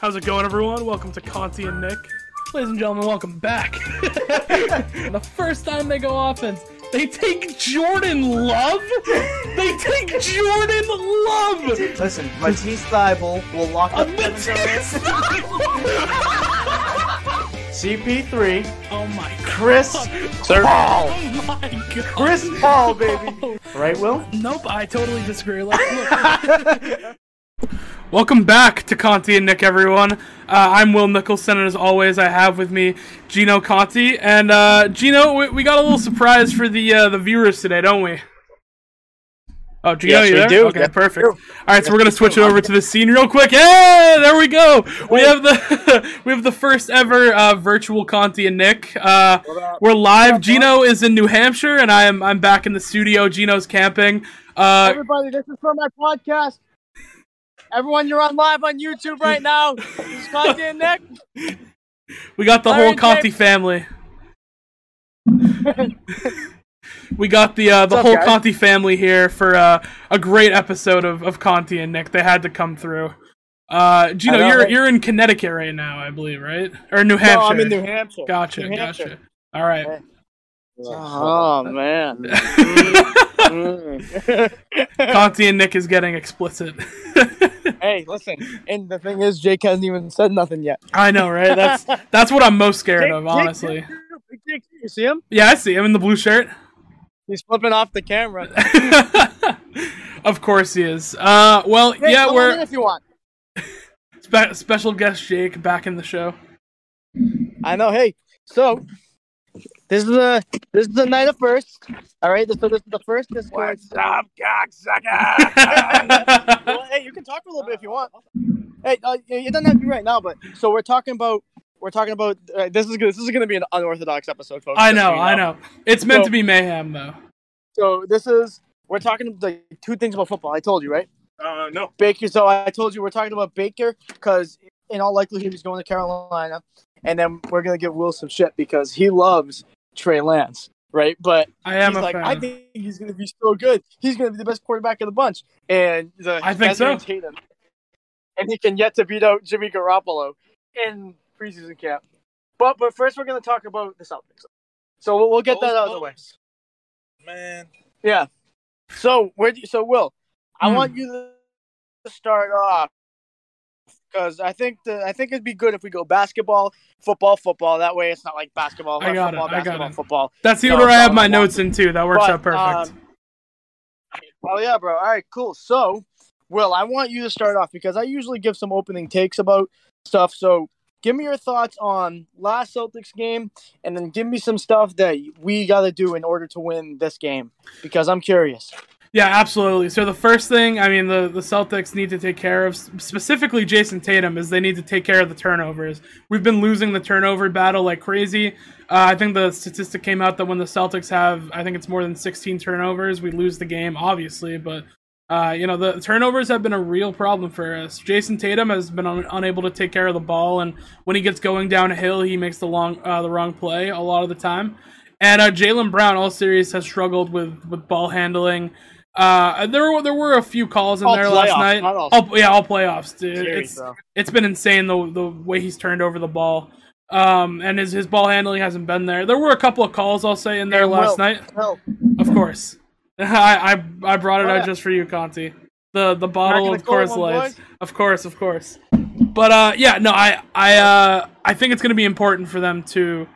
How's it going, everyone? Welcome to Conti and Nick. Ladies and gentlemen, welcome back. the first time they go offense, they take Jordan Love? They take Jordan Love! Listen, Matisse Thybulle will lock up Kevin Matisse Durant. CP3, Oh my Chris Sir. Oh Paul. Oh my god. Chris Paul, baby. Right, Will? Nope, I totally disagree. Like, look. Welcome back to Conti and Nick, everyone. Uh, I'm Will Nicholson, and as always, I have with me Gino Conti. And uh, Gino, we, we got a little surprise for the uh, the viewers today, don't we? Oh, Gino, Yes, you we there? do. Okay, Yes, perfect. All right, so we're gonna switch it over to the scene real quick. Hey, there we go. We have the we have the first ever uh, virtual Conti and Nick. Uh, we're live. Gino is in New Hampshire, and I'm I'm back in the studio. Gino's camping. Uh, Everybody, this is for my podcast. Everyone, you're on live on YouTube right now. This is Conti and Nick. We got the Larry whole Conti Jake. family. we got the uh, the What's up, whole guys? Conti family here for uh, a great episode of, of Conti and Nick. They had to come through. Uh, Gino, know, you're right? you're in Connecticut right now, I believe, right? Or New Hampshire? No, I'm in New Hampshire. Gotcha, New Hampshire. gotcha. All right. Oh man. Conti and Nick is getting explicit. hey, listen. And the thing is, Jake hasn't even said nothing yet. I know, right? That's that's what I'm most scared Jake- of, honestly. Jake, Jake, you see him? Yeah, I see him in the blue shirt. He's flipping off the camera. of course he is. Uh, well, Hey, yeah, we're if you want. Spe- special guest Jake back in the show. I know. Hey, so this is a this is the night of first. All right. So this is the first Discord. up, cocksucker? well, hey, you can talk for a little bit if you want. Hey, uh, it doesn't have to be right now, but so we're talking about we're talking about uh, this is gonna, this is going to be an unorthodox episode, folks. I just so know, I know. It's meant So- to be mayhem, though. So this is we're talking like two things about football. I told you, right? Uh, no. Baker. So I told you we're talking about Baker because in all likelihood he's going to Carolina, and then we're gonna give Will some shit because he loves Trey Lance, right? But I am he's like, fan. I think he's going to be so good. He's going to be the best quarterback of the bunch. And the I think so. Tatum, and he can yet to beat out Jimmy Garoppolo in preseason camp. But but first we're going to talk about the Celtics. So we'll, we'll get that out of the way. Man. Yeah. So where do you, so Will, I Hmm. want you to start off because I think the I think it'd be good if we go basketball, football, football. That way it's not like basketball, I got it, football, I got basketball, it. football. That's the No, order I have my notes in too. That works But, out perfect. um, oh yeah, bro. All right, cool. So, Will, I want you to start off because I usually give some opening takes about stuff. So, give me your thoughts on last Celtics game, and then give me some stuff that we got to do in order to win this game because I'm curious. Yeah, absolutely. So the first thing, I mean, the, the Celtics need to take care of, specifically Jayson Tatum, is they need to take care of the turnovers. We've been losing the turnover battle like crazy. Uh, I think the statistic came out that when the Celtics have, I think it's more than 16 turnovers, we lose the game, obviously, but Uh, you know, the turnovers have been a real problem for us. Jayson Tatum has been un- unable to take care of the ball, and when he gets going downhill, he makes the long, uh, the wrong play a lot of the time. And uh, Jaylen Brown, all series, has struggled with with ball handling. Uh, there were there were a few calls in All there last night. all- yeah, all playoffs. Dude. Series, It's bro. it's been insane the the way he's turned over the ball. Um, and his his ball handling hasn't been there. There were a couple of calls I'll say in there And last Will, night. Will, Of course. I, I I brought it Oh, out yeah. just for you, Conti. The the bottle of Coors one, Lights. Of course, of course. But uh yeah, no, I I uh I think it's gonna be important for them to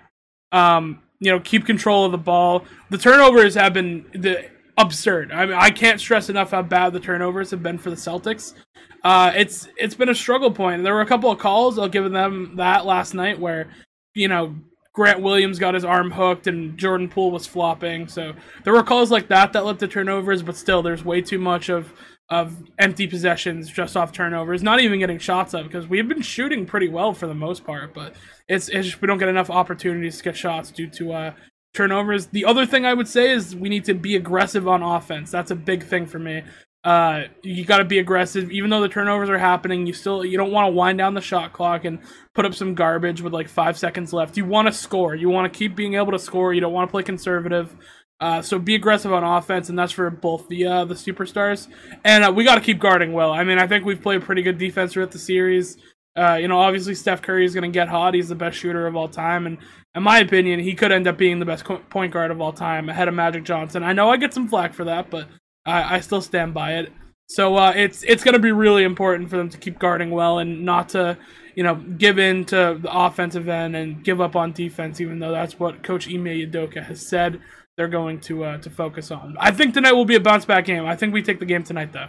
um you know keep control of the ball. The turnovers have been the absurd. I mean I can't stress enough how bad the turnovers have been for the Celtics. Uh it's it's been a struggle point. There were a couple of calls, I'll give them that last night where, you know, Grant Williams got his arm hooked and Jordan Poole was flopping. So there were calls like that that led to turnovers, but still, there's way too much of of empty possessions just off turnovers. Not even getting shots up because we've been shooting pretty well for the most part, but it's, it's just we don't get enough opportunities to get shots due to uh, turnovers. The other thing I would say is we need to be aggressive on offense. That's a big thing for me. Uh, you got to be aggressive, even though the turnovers are happening. You still you don't want to wind down the shot clock and put up some garbage with like five seconds left. You want to score. You want to keep being able to score. You don't want to play conservative. Uh, so be aggressive on offense, and that's for both the uh, the superstars. And uh, we got to keep guarding well. I mean, I think we've played pretty good defense throughout the series. Uh, you know, obviously Steph Curry is going to get hot. He's the best shooter of all time, and in my opinion, he could end up being the best point guard of all time, ahead of Magic Johnson. I know I get some flack for that, but I, I still stand by it. So uh, it's it's going to be really important for them to keep guarding well and not to, you know, give in to the offensive end and give up on defense, even though that's what Coach Ime Udoka has said they're going to uh, to focus on. I think tonight will be a bounce back game. I think we take the game tonight, though.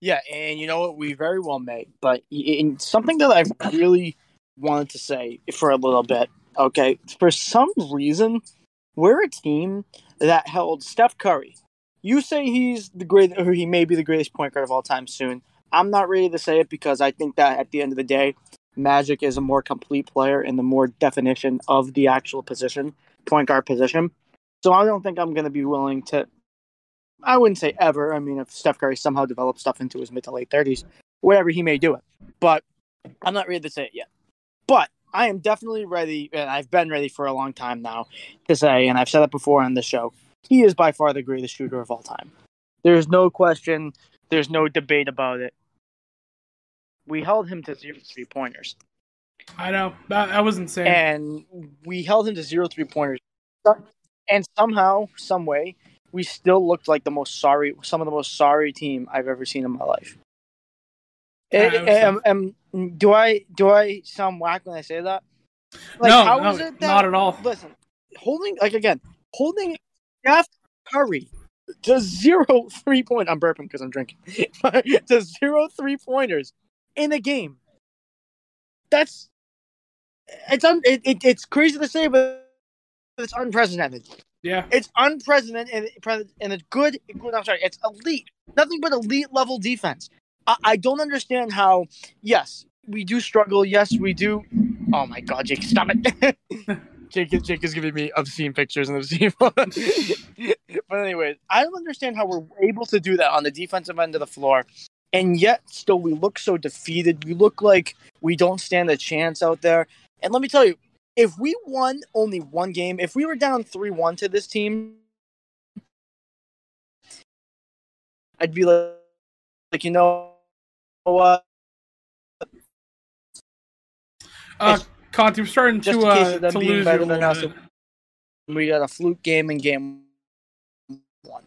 Yeah, and you know what? We very well may. But in something that I really wanted to say for a little bit, okay, for some reason, we're a team that held Steph Curry. You say he's the great, or he may be the greatest point guard of all time soon. I'm not ready to say it because I think that at the end of the day, Magic is a more complete player in the more definition of the actual position, point guard position. So I don't think I'm going to be willing to I wouldn't say ever. I mean, if Steph Curry somehow develops stuff into his mid to late 30s, whatever, he may do it. But I'm not ready to say it yet. But I am definitely ready, and I've been ready for a long time now to say, and I've said it before on the show, he is by far the greatest shooter of all time. There's no question, there's no debate about it. We held him to zero three pointers. I know that, that was insane. And we held him to zero three pointers. And somehow, some way, we still looked like the most sorry, some of the most sorry team I've ever seen in my life. Eh, eh, um, um, do I do I sound whack when I say that? Like, no, how no, is it that, not at all. Listen, holding like again, holding Steph Curry to zero three point. I'm burping because I'm drinking. to zero three pointers in a game. That's it's un, it, it, it's crazy to say, but it's unprecedented. Yeah, It's unprecedented and, and it's good. I'm sorry, it's elite. Nothing but elite level defense. I, I don't understand how. Yes, we do struggle. Yes, we do. Oh my God, Jake, stop it! Jake, Jake is giving me obscene pictures and obscene. but anyways, I don't understand how we're able to do that on the defensive end of the floor, and yet still we look so defeated. We look like we don't stand a chance out there. And let me tell you, if we won only one game, if we were down 3 1 to this team, I'd be like, like you know what? uh, Conti, we're starting to uh, to lose better you a than little us, bit. we got a fluke game in game one.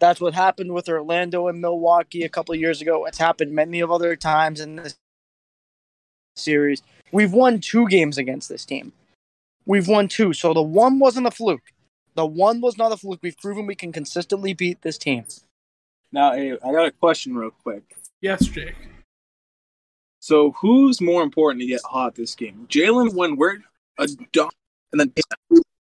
That's what happened with Orlando and Milwaukee a couple of years ago. It's happened many of other times in this series. We've won two games against this team. We've won two. So the one wasn't a fluke. The one was not a fluke. We've proven we can consistently beat this team. Now, hey, I got a question real quick. Yes, Jake. So, who's more important to get hot this game? Jaylen when we're a dog, and then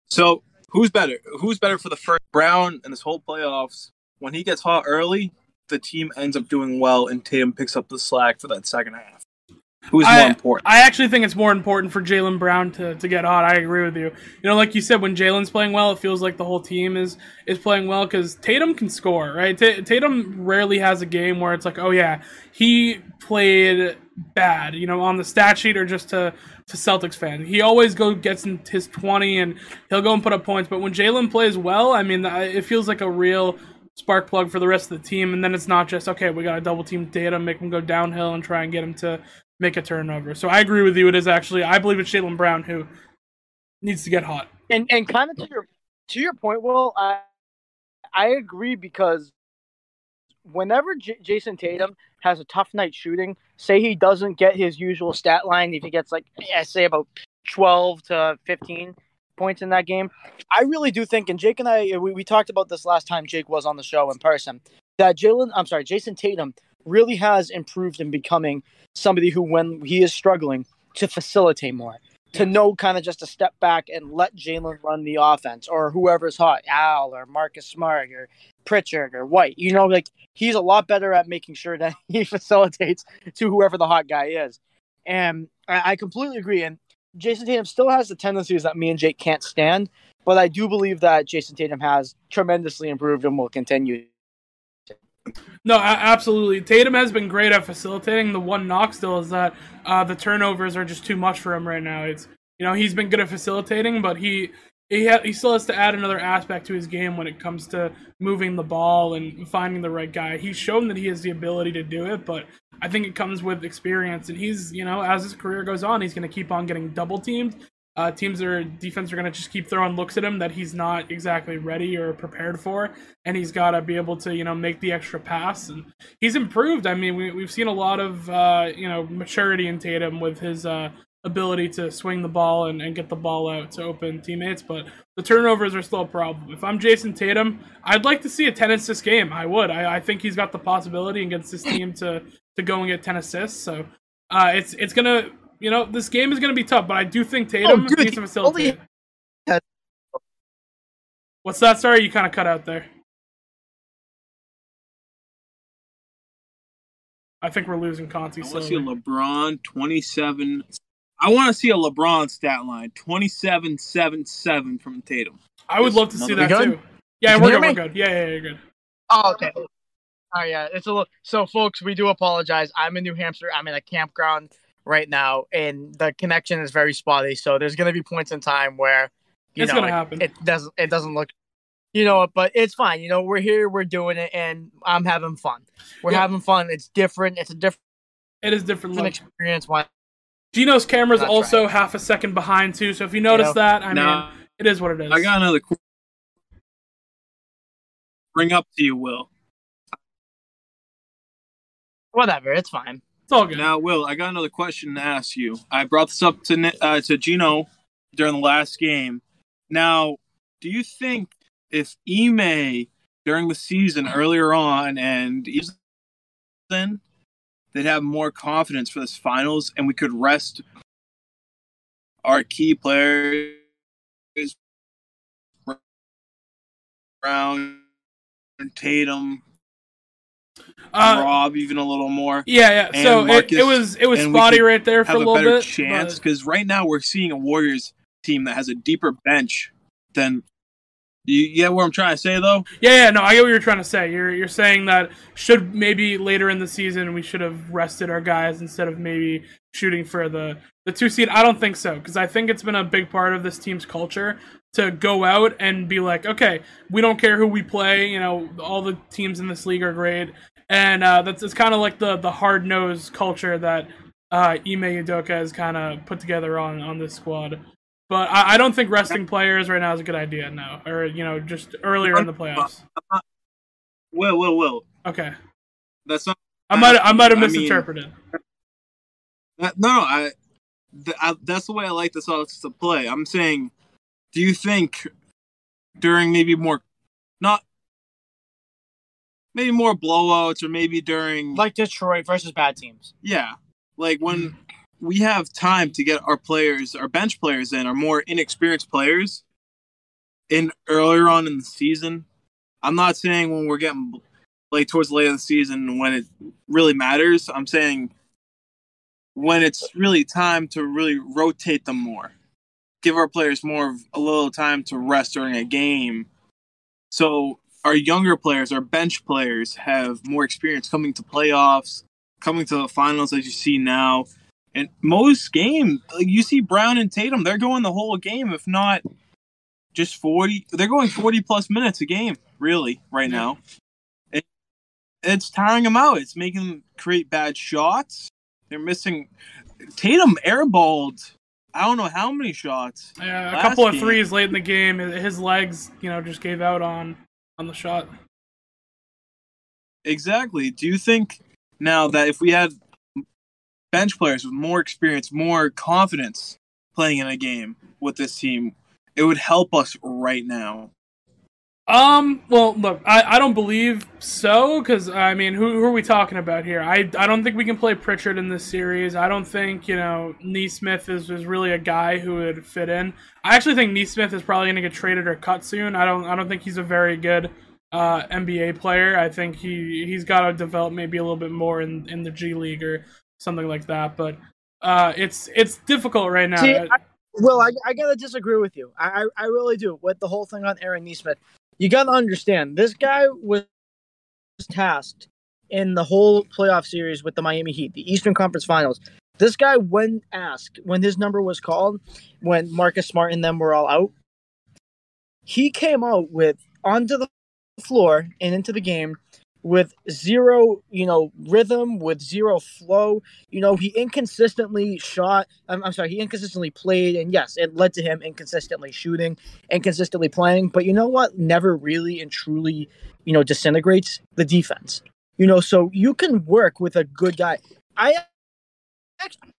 so who's better? Who's better for the first Brown and this whole playoffs? When he gets hot early, the team ends up doing well, and Tatum picks up the slack for that second half. Who's more important? I actually think it's more important for Jaylen Brown to, to get hot. I agree with you. You know, like you said, when Jaylen's playing well, it feels like the whole team is is playing well because Tatum can score, right? Ta Tatum rarely has a game where it's like, oh yeah, he played bad, you know, on the stat sheet or just to to Celtics fan. He always go gets in his twenty and he'll go and put up points. But when Jaylen plays well, I mean, it feels like a real spark plug for the rest of the team. And then it's not just okay, we got to double team Tatum, make him go downhill, and try and get him to make a turnover. So I agree with you. It is actually I believe it's Jaylen Brown who needs to get hot. And and kind of to your to your point, Will, I I agree because whenever J- Jayson Tatum has a tough night shooting, say he doesn't get his usual stat line, if he gets like yeah, say about twelve to fifteen points in that game, I really do think, and Jake and I we, we talked about this last time Jake was on the show in person, that Jaylen, I'm sorry, Jayson Tatum really has improved in becoming somebody who, when he is struggling, to facilitate more to know kind of just to step back and let Jaylen run the offense or whoever's hot, Al or Marcus Smart or Pritchard or White. You know, like he's a lot better at making sure that he facilitates to whoever the hot guy is. And I, I completely agree. And Jayson Tatum still has the tendencies that me and Jake can't stand, but I do believe that Jayson Tatum has tremendously improved and will continue. No, absolutely. Tatum has been great at facilitating. The one knock still is that uh, the turnovers are just too much for him right now. It's you know he's been good at facilitating, but he he ha- he still has to add another aspect to his game when it comes to moving the ball and finding the right guy. He's shown that he has the ability to do it, but I think it comes with experience. And he's you know as his career goes on, he's going to keep on getting double teamed. Uh, teams are defense are going to just keep throwing looks at him that he's not exactly ready or prepared for, and he's got to be able to you know make the extra pass. And he's improved. I mean, we, we've seen a lot of uh, you know maturity in Tatum with his uh, ability to swing the ball and, and get the ball out to open teammates, but the turnovers are still a problem. If I'm Jayson Tatum, I'd like to see a 10 assist game. I would. I, I think he's got the possibility against this team to to go and get 10 assists. So uh, it's it's gonna you know this game is gonna be tough, but I do think oh, Tatum Oh, dude, needs to facilitate. only had- What's that? Sorry, you kind of cut out there. I think we're losing Conti. I want to see a. LeBron 27. I want to see a LeBron stat line 27 7 7 from Tatum. I would love to see that We too. Yeah, You we're hear good. We're good. Yeah, yeah, yeah, you're good. Oh, okay. Oh yeah, it's a little. So, folks, we do apologize. I'm in New Hampshire. I'm in a campground right now, and the connection is very spotty. So, there's going to be points in time where you It's know gonna it, happen. it doesn't. It doesn't look. You know, but it's fine. You know, we're here, we're doing it, and I'm having fun. We're Yeah. having fun. It's different. It's a different It is different. Look. experience. Why? Gino's camera's That's also half a second behind too, so if you notice know? that, I mean, it is what it is. I got another qu- bring up to you, Will. Whatever. It's fine. It's all good. Now, Will, I got another question to ask you. I brought this up to uh, to Gino during the last game. Now, do you think if Ime during the season earlier on and then they'd have more confidence for this finals and we could rest our key players Brown, Tatum, uh, Rob even a little more yeah, yeah. So it, Marcus, it was it was spotty right there for a have a little better bit. chance but- because right now we're seeing a Warriors team that has a deeper bench than you get what I'm trying to say though. Yeah, yeah, no, I get what you're trying to say. You're you're saying that should maybe later in the season we should have rested our guys instead of maybe shooting for the the two seed. I don't think so because I think it's been a big part of this team's culture to go out and be like, okay, we don't care who we play. You know, all the teams in this league are great, and uh, that's it's kind of like the the hard nosed culture that uh, Ime Udoka has kind of put together on on this squad. But I, I don't think resting players right now is a good idea now, or you know, just earlier in the playoffs. Will, Will, Will. Okay, That's not. I might I might have I mean- misinterpreted. No, no. I, th- I. That's the way I like the Celtics to play. I'm saying, do you think during maybe more, not maybe more blowouts or maybe during Like Detroit versus bad teams. Yeah. Like when mm. we have time to get our players, our bench players in, our more inexperienced players in earlier on in the season. I'm not saying when we're getting like towards the late of the season when it really matters. I'm saying when it's really time to really rotate them more. Give our players more of a little time to rest during a game. So our younger players, our bench players have more experience coming to playoffs, coming to the finals as you see now. And most games, like you see Brown and Tatum, they're going the whole game, if not just 40. They're going 40 plus minutes a game, really, right now. It, it's tiring them out. It's making them create bad shots. They're missing. Tatum airballed, I don't know how many shots. Yeah, a couple of game- threes late in the game. His legs, you know, just gave out on on the shot. Exactly. Do you think now that if we had bench players with more experience, more confidence playing in a game with this team, it would help us right now? Um. Well, look, I, I don't believe so because I mean, who, who are we talking about here? I, I don't think we can play Pritchard in this series. I don't think you know Nesmith is, is really a guy who would fit in. I actually think Nesmith is probably going to get traded or cut soon. I don't I don't think he's a very good uh, NBA player. I think he he's got to develop maybe a little bit more in, in the G League or something like that. But uh, it's it's difficult right now. See, I, Will, I, I gotta disagree with you. I, I I really do with the whole thing on Aaron Nesmith. You gotta understand, this guy was tasked in the whole playoff series with the Miami Heat, the Eastern Conference Finals. This guy, when asked, when his number was called, when Marcus Smart and them were all out, he came out with onto the floor and into the game with zero, you know, rhythm, with zero flow. You know, he inconsistently shot. I'm, I'm sorry, he inconsistently played, and yes, it led to him inconsistently shooting, inconsistently playing. But you know what? Never really and truly, you know, disintegrates the defense. You know, so you can work with a good guy. I actually,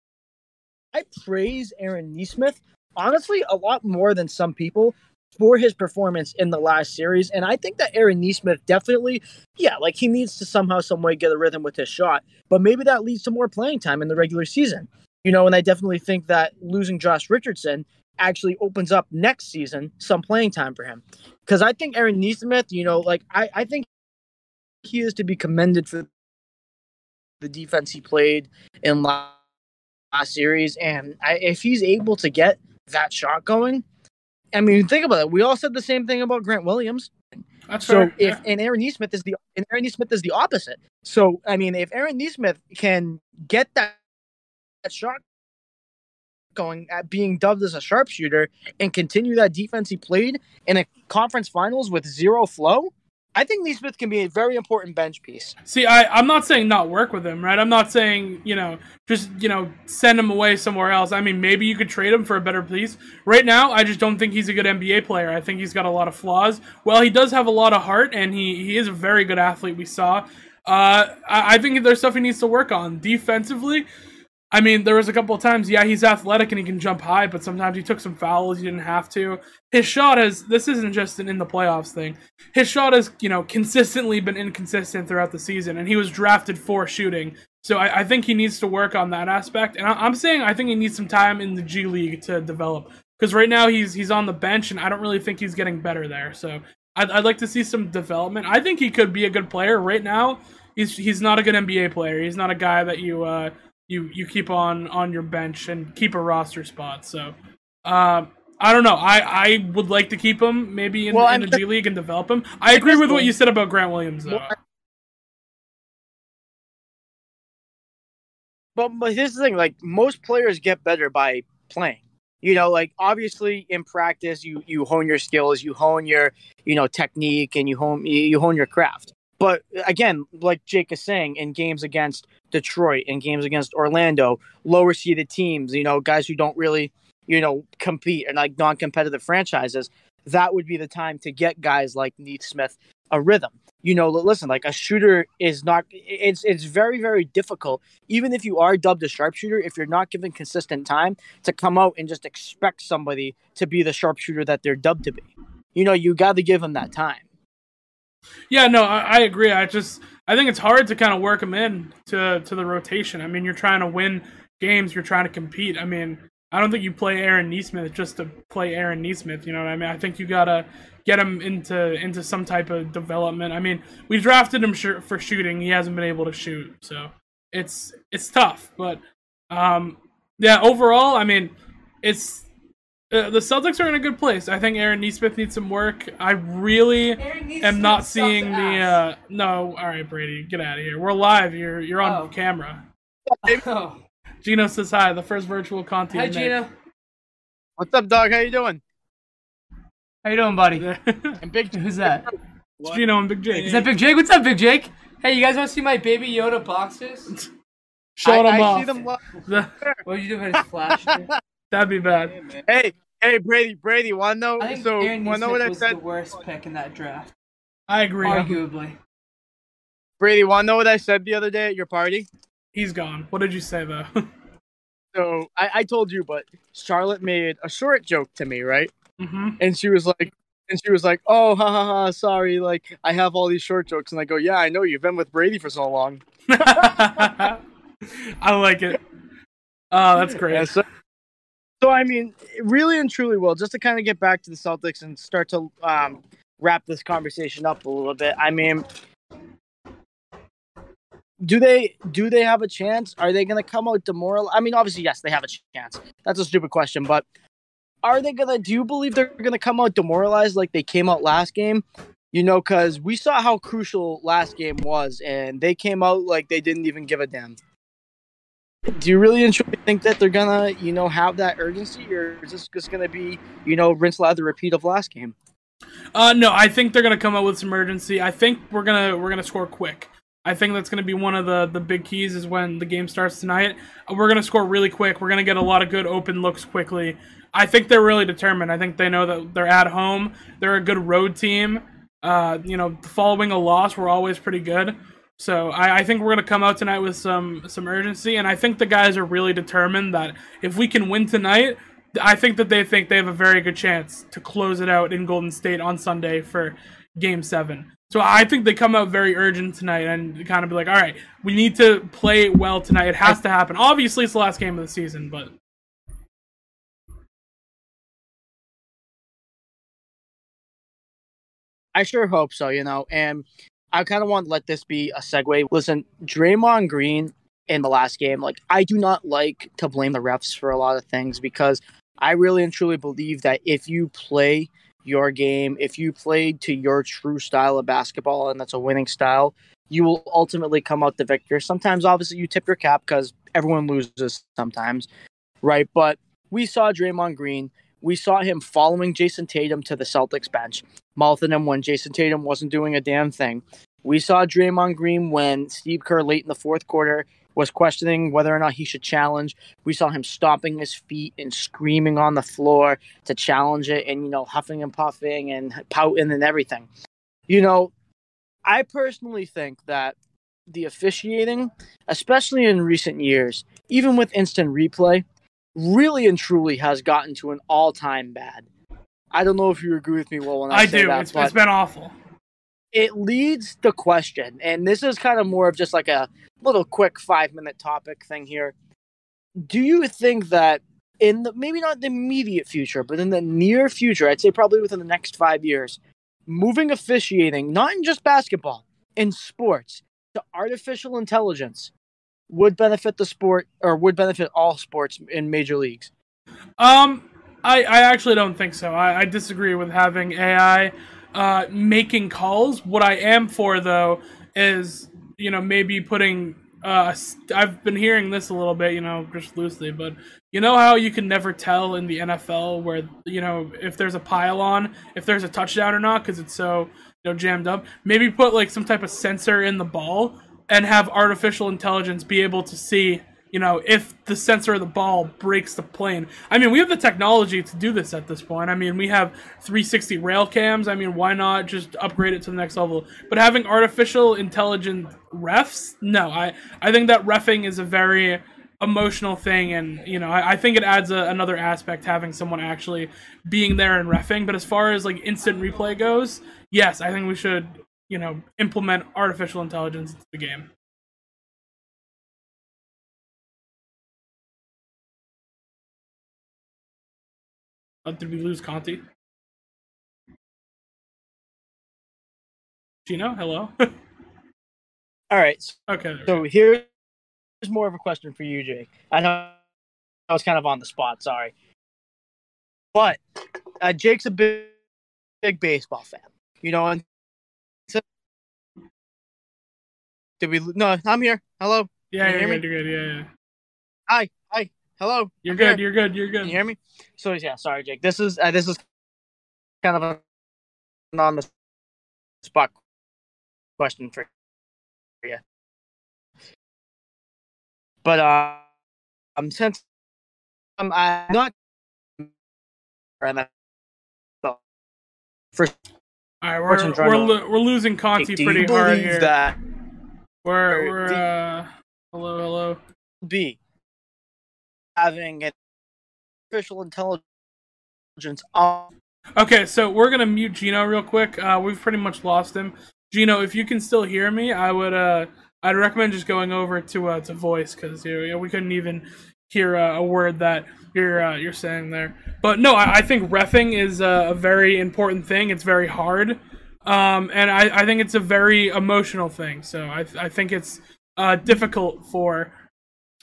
I praise Aaron Nesmith honestly a lot more than some people for his performance in the last series. And I think that Aaron Nesmith definitely, yeah, like he needs to somehow, some way get a rhythm with his shot. But maybe that leads to more playing time in the regular season. You know, and I definitely think that losing Josh Richardson actually opens up next season some playing time for him. Because I think Aaron Nesmith, you know, like I, I think he is to be commended for the defense he played in last, series. And I, if he's able to get that shot going, I mean, think about it. We all said the same thing about Grant Williams. That's So fair. if and Aaron Nesmith is the and Aaron Nesmith is the opposite. So I mean, if Aaron Nesmith can get that, that shot going at being dubbed as a sharpshooter and continue that defense he played in a conference finals with zero flow, I think Nesmith can be a very important bench piece. See, I, I'm not saying not work with him, right? I'm not saying, you know, just, you know, send him away somewhere else. I mean, maybe you could trade him for a better piece. Right now, I just don't think he's a good NBA player. I think he's got a lot of flaws. Well, he does have a lot of heart, and he, he is a very good athlete, we saw. Uh, I, I think there's stuff he needs to work on. Defensively, I mean, there was a couple of times, yeah, he's athletic and he can jump high, but sometimes he took some fouls he didn't have to. His shot has, this isn't just an in the playoffs thing. His shot has, you know, consistently been inconsistent throughout the season, and he was drafted for shooting. So I, I think he needs to work on that aspect. And I, I'm saying I think he needs some time in the G League to develop. Because right now he's he's on the bench, and I don't really think he's getting better there. So I'd, I'd like to see some development. I think he could be a good player. Right now, he's he's not a good NBA player. He's not a guy that you uh, you you keep on on your bench and keep a roster spot. So uh, I don't know. I I would like to keep him maybe in, Well, in the G League and develop him. I agree with what you said about Grant Williams though. But but here's the thing: like most players get better by playing. You know, like obviously in practice, you you hone your skills, you hone your you know technique, and you hone you you hone your craft. But again, like Jake is saying, in games against Detroit, in games against Orlando, lower seeded teams, you know, guys who don't really you know compete and like non competitive franchises, that would be the time to get guys like Nesmith a rhythm. You know, listen, like a shooter is not. It's it's very very difficult, even if you are dubbed a sharpshooter, if you're not given consistent time to come out and just expect somebody to be the sharpshooter that they're dubbed to be. You know, you got to give them that time. Yeah, no, I, I agree. I just I think it's hard to kind of work him in to to the rotation. I mean, you're trying to win games, you're trying to compete. I mean, I don't think you play Aaron Nesmith just to play Aaron Nesmith. You know what I mean? I think you gotta get him into into some type of development. I mean, we drafted him for shooting. He hasn't been able to shoot, so it's it's tough. But um, yeah, overall, I mean, it's uh, the Celtics are in a good place. I think Aaron Nesmith needs some work. I really am not seeing the uh no all right brady get out of here we're live you're you're on Oh. camera Oh. gino says hi the first virtual content Hi, Gino. What's up, dog? How you doing? How you doing, buddy? And big. Who's that? it's gino and big jake Is that Big Jake? What's up, Big Jake? Hey, you guys want to see my Baby Yoda boxes? showing them I off see them. lo- What did you do? I just flashed it? That'd be bad Hey, hey, Brady, Brady. Want to know? I think So, Aaron want to know what I was said? the worst pick in that draft, i agree arguably. Brady, want to know what I said the other day at your party? he's gone what did you say though So I, I told you, but Charlotte made a short joke to me, right? hmm And she was like, and she was like, "Oh, ha ha ha, sorry. Like I have all these short jokes." And I go, "Yeah, I know. You've been with Brady for so long." i like it oh that's great Yeah, so, so I mean, really and truly, will just to kind of get back to the Celtics and start to um, wrap this conversation up a little bit. I mean, do they do they have a chance? Are they going to come out demoralized? I mean, obviously, yes, they have a chance. That's a stupid question, but are they gonna? Do you believe they're gonna come out demoralized like they came out last game? You know, because we saw how crucial last game was, and they came out like they didn't even give a damn. Do you really truly think that they're gonna, you know, have that urgency, or is this just gonna be, you know, rinse lather repeat of last game? Uh, no, I think they're gonna come out with some urgency. I think we're gonna we're gonna score quick. I think that's gonna be one of the the big keys is when the game starts tonight. Uh, We're gonna score really quick. We're gonna get a lot of good open looks quickly. I think they're really determined. I think they know that they're at home. They're a good road team. Uh, you know, following a loss, we're always pretty good. So I, I think we're gonna come out tonight with some some urgency, and I think the guys are really determined that if we can win tonight, I think that they think they have a very good chance to close it out in Golden State on Sunday for Game Seven. So I think they come out very urgent tonight and kind of be like, all right, we need to play well tonight. It has to happen. Obviously, it's the last game of the season, but I sure hope so, you know. And I kind of want to let this be a segue. Listen, Draymond Green in the last game, like, I do not like to blame the refs for a lot of things because I really and truly believe that if you play your game, if you play to your true style of basketball and that's a winning style, you will ultimately come out the victor. Sometimes, obviously, you tip your cap because everyone loses sometimes, right? But we saw Draymond Green. We saw him following Jayson Tatum to the Celtics bench, mouthing him when Jayson Tatum wasn't doing a damn thing. We saw Draymond Green when Steve Kerr late in the fourth quarter was questioning whether or not he should challenge. We saw him stomping his feet and screaming on the floor to challenge it and, you know, huffing and puffing and pouting and everything. You know, I personally think that the officiating, especially in recent years, even with instant replay, really and truly has gotten to an all time bad. I don't know if you agree with me, Will, when I, I say do. that, It's, it's been awful. it leads the question, and this is kind of more of just like a little quick five minute topic thing here. Do you think that in the maybe not the immediate future, but in the near future, I'd say probably within the next five years, moving officiating, not in just basketball, in sports, to artificial intelligence would benefit the sport or would benefit all sports in major leagues? Um, I, I actually don't think so. I, I disagree with having AI uh, making calls. What I am for, though, is, you know, maybe putting. Uh, I've been hearing this a little bit, you know, just loosely, but you know how you can never tell in the NFL where, you know, if there's a pile on, if there's a touchdown or not, because it's so, you know, jammed up. Maybe put like some type of sensor in the ball and have artificial intelligence be able to see you know, if the sensor of the ball breaks the plane. I mean, we have the technology to do this at this point. I mean, we have 360 rail cams. I mean, why not just upgrade it to the next level? But having artificial intelligent refs, no. I, I think that refing is a very emotional thing and you know i, I think it adds a, another aspect having someone actually being there and refing but as far as like instant replay goes yes i think we should you know implement artificial intelligence into the game Oh, did we lose Conti? Gino, hello. All right, okay. So here's more of a question for you, Jake. I know I was kind of on the spot. Sorry, but uh, Jake's a big, big baseball fan. You know, and so, did we? No, I'm here. Hello. yeah, good. You're good. Yeah, yeah. Hi. Hello. You're I'm good. here. You're good. You're good. Can you hear me? So yeah, sorry, Jake. This is uh, this is kind of a on the spot question for you. But uh, um, since um, I'm not for All right, we're we're, lo- we're losing Conti pretty hard here. that We're we're uh hello hello. be having an artificial intelligence on Okay, so we're gonna mute Gino real quick. Uh, we've pretty much lost him. Gino, if you can still hear me, I would uh I'd recommend just going over to uh to voice because you know, we couldn't even hear uh, a word that you're uh, you're saying there. But no, I, I think refing is a, a very important thing. It's very hard, um, and I, I think it's a very emotional thing. So I I think it's uh difficult for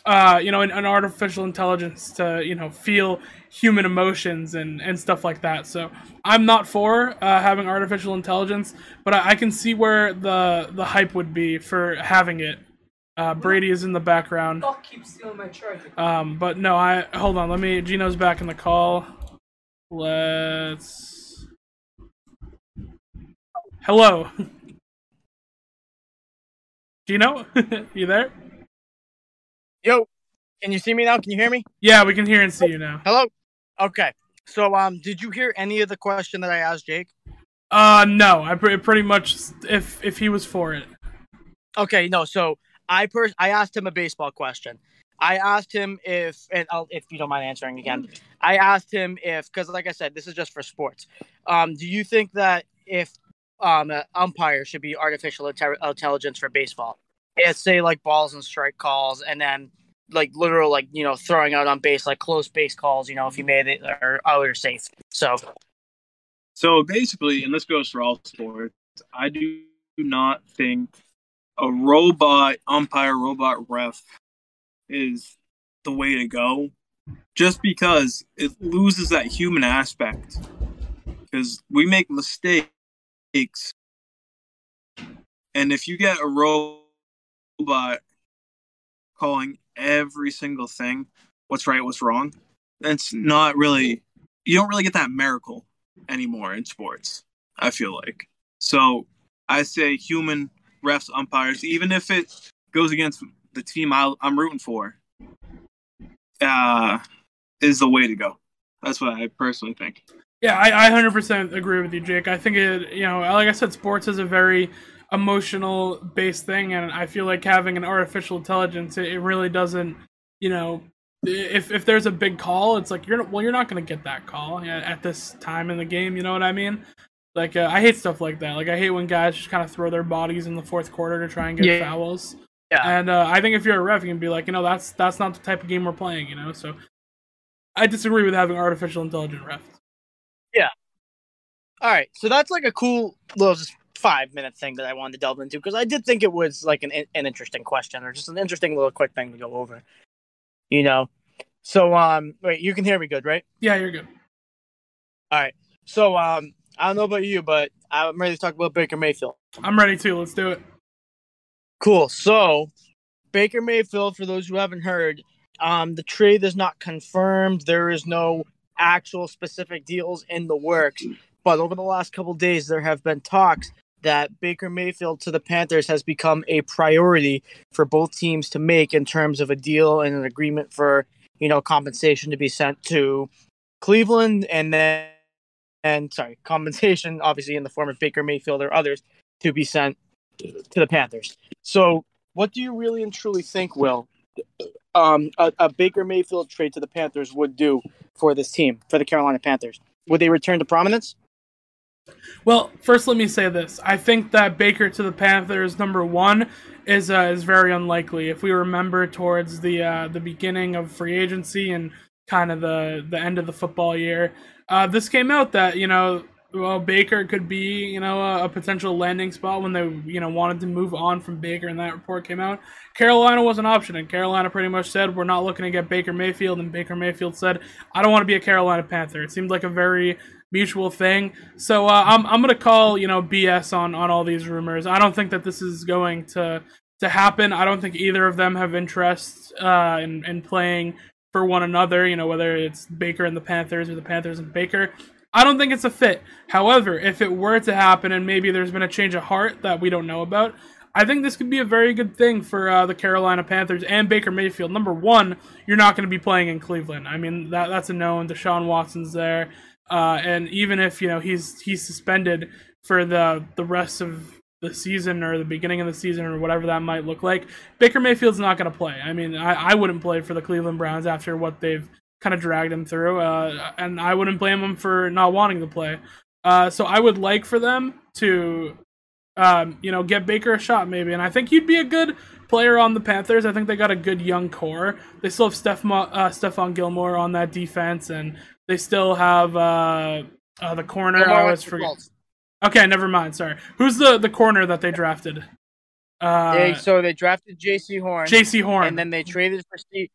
uh, you know, an, an artificial intelligence to, you know, feel human emotions and, and stuff like that. So I'm not for uh, having artificial intelligence, but I, I can see where the the hype would be for having it. Uh, Brady is in the background. Fuck keeps stealing my charger. Um, but no, I hold on. Let me. Gino's back in the call. Let's. Hello. Gino, you there? Yo, can you see me now? Can you hear me? Yeah, we can hear and see you now. Hello. Okay. So, um, did you hear any of the question that I asked Jake? Uh, no, I pre- pretty much if if he was for it. Okay, no. So I pers- I asked him a baseball question. I asked him if, and I'll, if you don't mind answering again, I asked him if, because like I said, this is just for sports. Um, do you think that if um, an umpire should be artificial inte- intelligence for baseball? It's say like balls and strike calls, and then like literal like you know throwing out on base like close base calls. You know if you made it or out or safe. So So basically, and this goes for all sports, I do not think a robot umpire, robot ref is the way to go. Just because it loses that human aspect. Because we make mistakes. And if you get a robot calling every single thing, what's right, what's wrong, that's not really, you don't really get that miracle anymore in sports. I feel like so. I say human refs, umpires, even if it goes against the team I, I'm rooting for, uh, is the way to go. That's what I personally think. Yeah, I, I 100% agree with you, Jake. I think it, you know, like I said, sports is a very emotional based thing, and I feel like having an artificial intelligence, it, it really doesn't, you know, if if there's a big call, it's like you're not, well, you're not going to get that call at, at this time in the game. You know what I mean? Like uh, I hate stuff like that. Like I hate when guys just kind of throw their bodies in the fourth quarter to try and get Yeah. fouls. yeah, And uh, I think if you're a ref, you can be like, you know, that's that's not the type of game we're playing. You know, so I disagree with having artificial intelligent refs. Yeah. All right, so that's like a cool little five minute thing that I wanted to delve into because I did think it was like an an interesting question or just an interesting little quick thing to go over. You know, so um, wait, you can hear me good, right? Yeah, you're good. All right, so um, I don't know about you, but I'm ready to talk about Baker Mayfield. I'm ready too. Let's do it. Cool. So Baker Mayfield, for those who haven't heard, um, the trade is not confirmed. There is no actual specific deals in the works. But over the last couple days, there have been talks that Baker Mayfield to the Panthers has become a priority for both teams to make in terms of a deal and an agreement for you know compensation to be sent to Cleveland, and then and sorry, compensation obviously in the form of Baker Mayfield or others to be sent to the Panthers. So, what do you really and truly think, Will, um, a, a Baker Mayfield trade to the Panthers would do for this team, for the Carolina Panthers? Would they return to prominence? Well, first let me say this. I think that Baker to the Panthers number 1 is uh, is very unlikely. If we remember towards the uh, the beginning of free agency and kind of the the end of the football year, uh, this came out that, you know, well, Baker could be, you know, a, a potential landing spot when they, you know, wanted to move on from Baker, and that report came out. Carolina was an option, and Carolina pretty much said, "We're not looking to get Baker Mayfield," and Baker Mayfield said, "I don't want to be a Carolina Panther." It seemed like a very mutual thing. So uh, I'm I'm gonna call you know BS on on all these rumors. I don't think that this is going to to happen. I don't think either of them have interest uh, in in playing for one another. You know whether it's Baker and the Panthers or the Panthers and Baker. I don't think it's a fit. However, if it were to happen and maybe there's been a change of heart that we don't know about, I think this could be a very good thing for uh, the Carolina Panthers and Baker Mayfield. Number one, you're not going to be playing in Cleveland. I mean that that's a known. Deshaun Watson's there, uh, and even if you know he's he's suspended for the the rest of the season or the beginning of the season or whatever that might look like, Baker Mayfield's not going to play. I mean, I, I wouldn't play for the Cleveland Browns after what they've kind of dragged him through, uh, and I wouldn't blame him for not wanting to play. Uh, so I would like for them to, um, you know, get Baker a shot maybe, and I think he'd be a good player on the Panthers. I think they got a good young core. They still have Steph uh, Stephon Gilmore on that defense, and they still have uh, uh, the corner. I always forget. Okay, never mind. Sorry. Who's the the corner that they drafted? Uh, they, so they drafted Jaycee Horn, Jaycee Horn, and then they traded for C-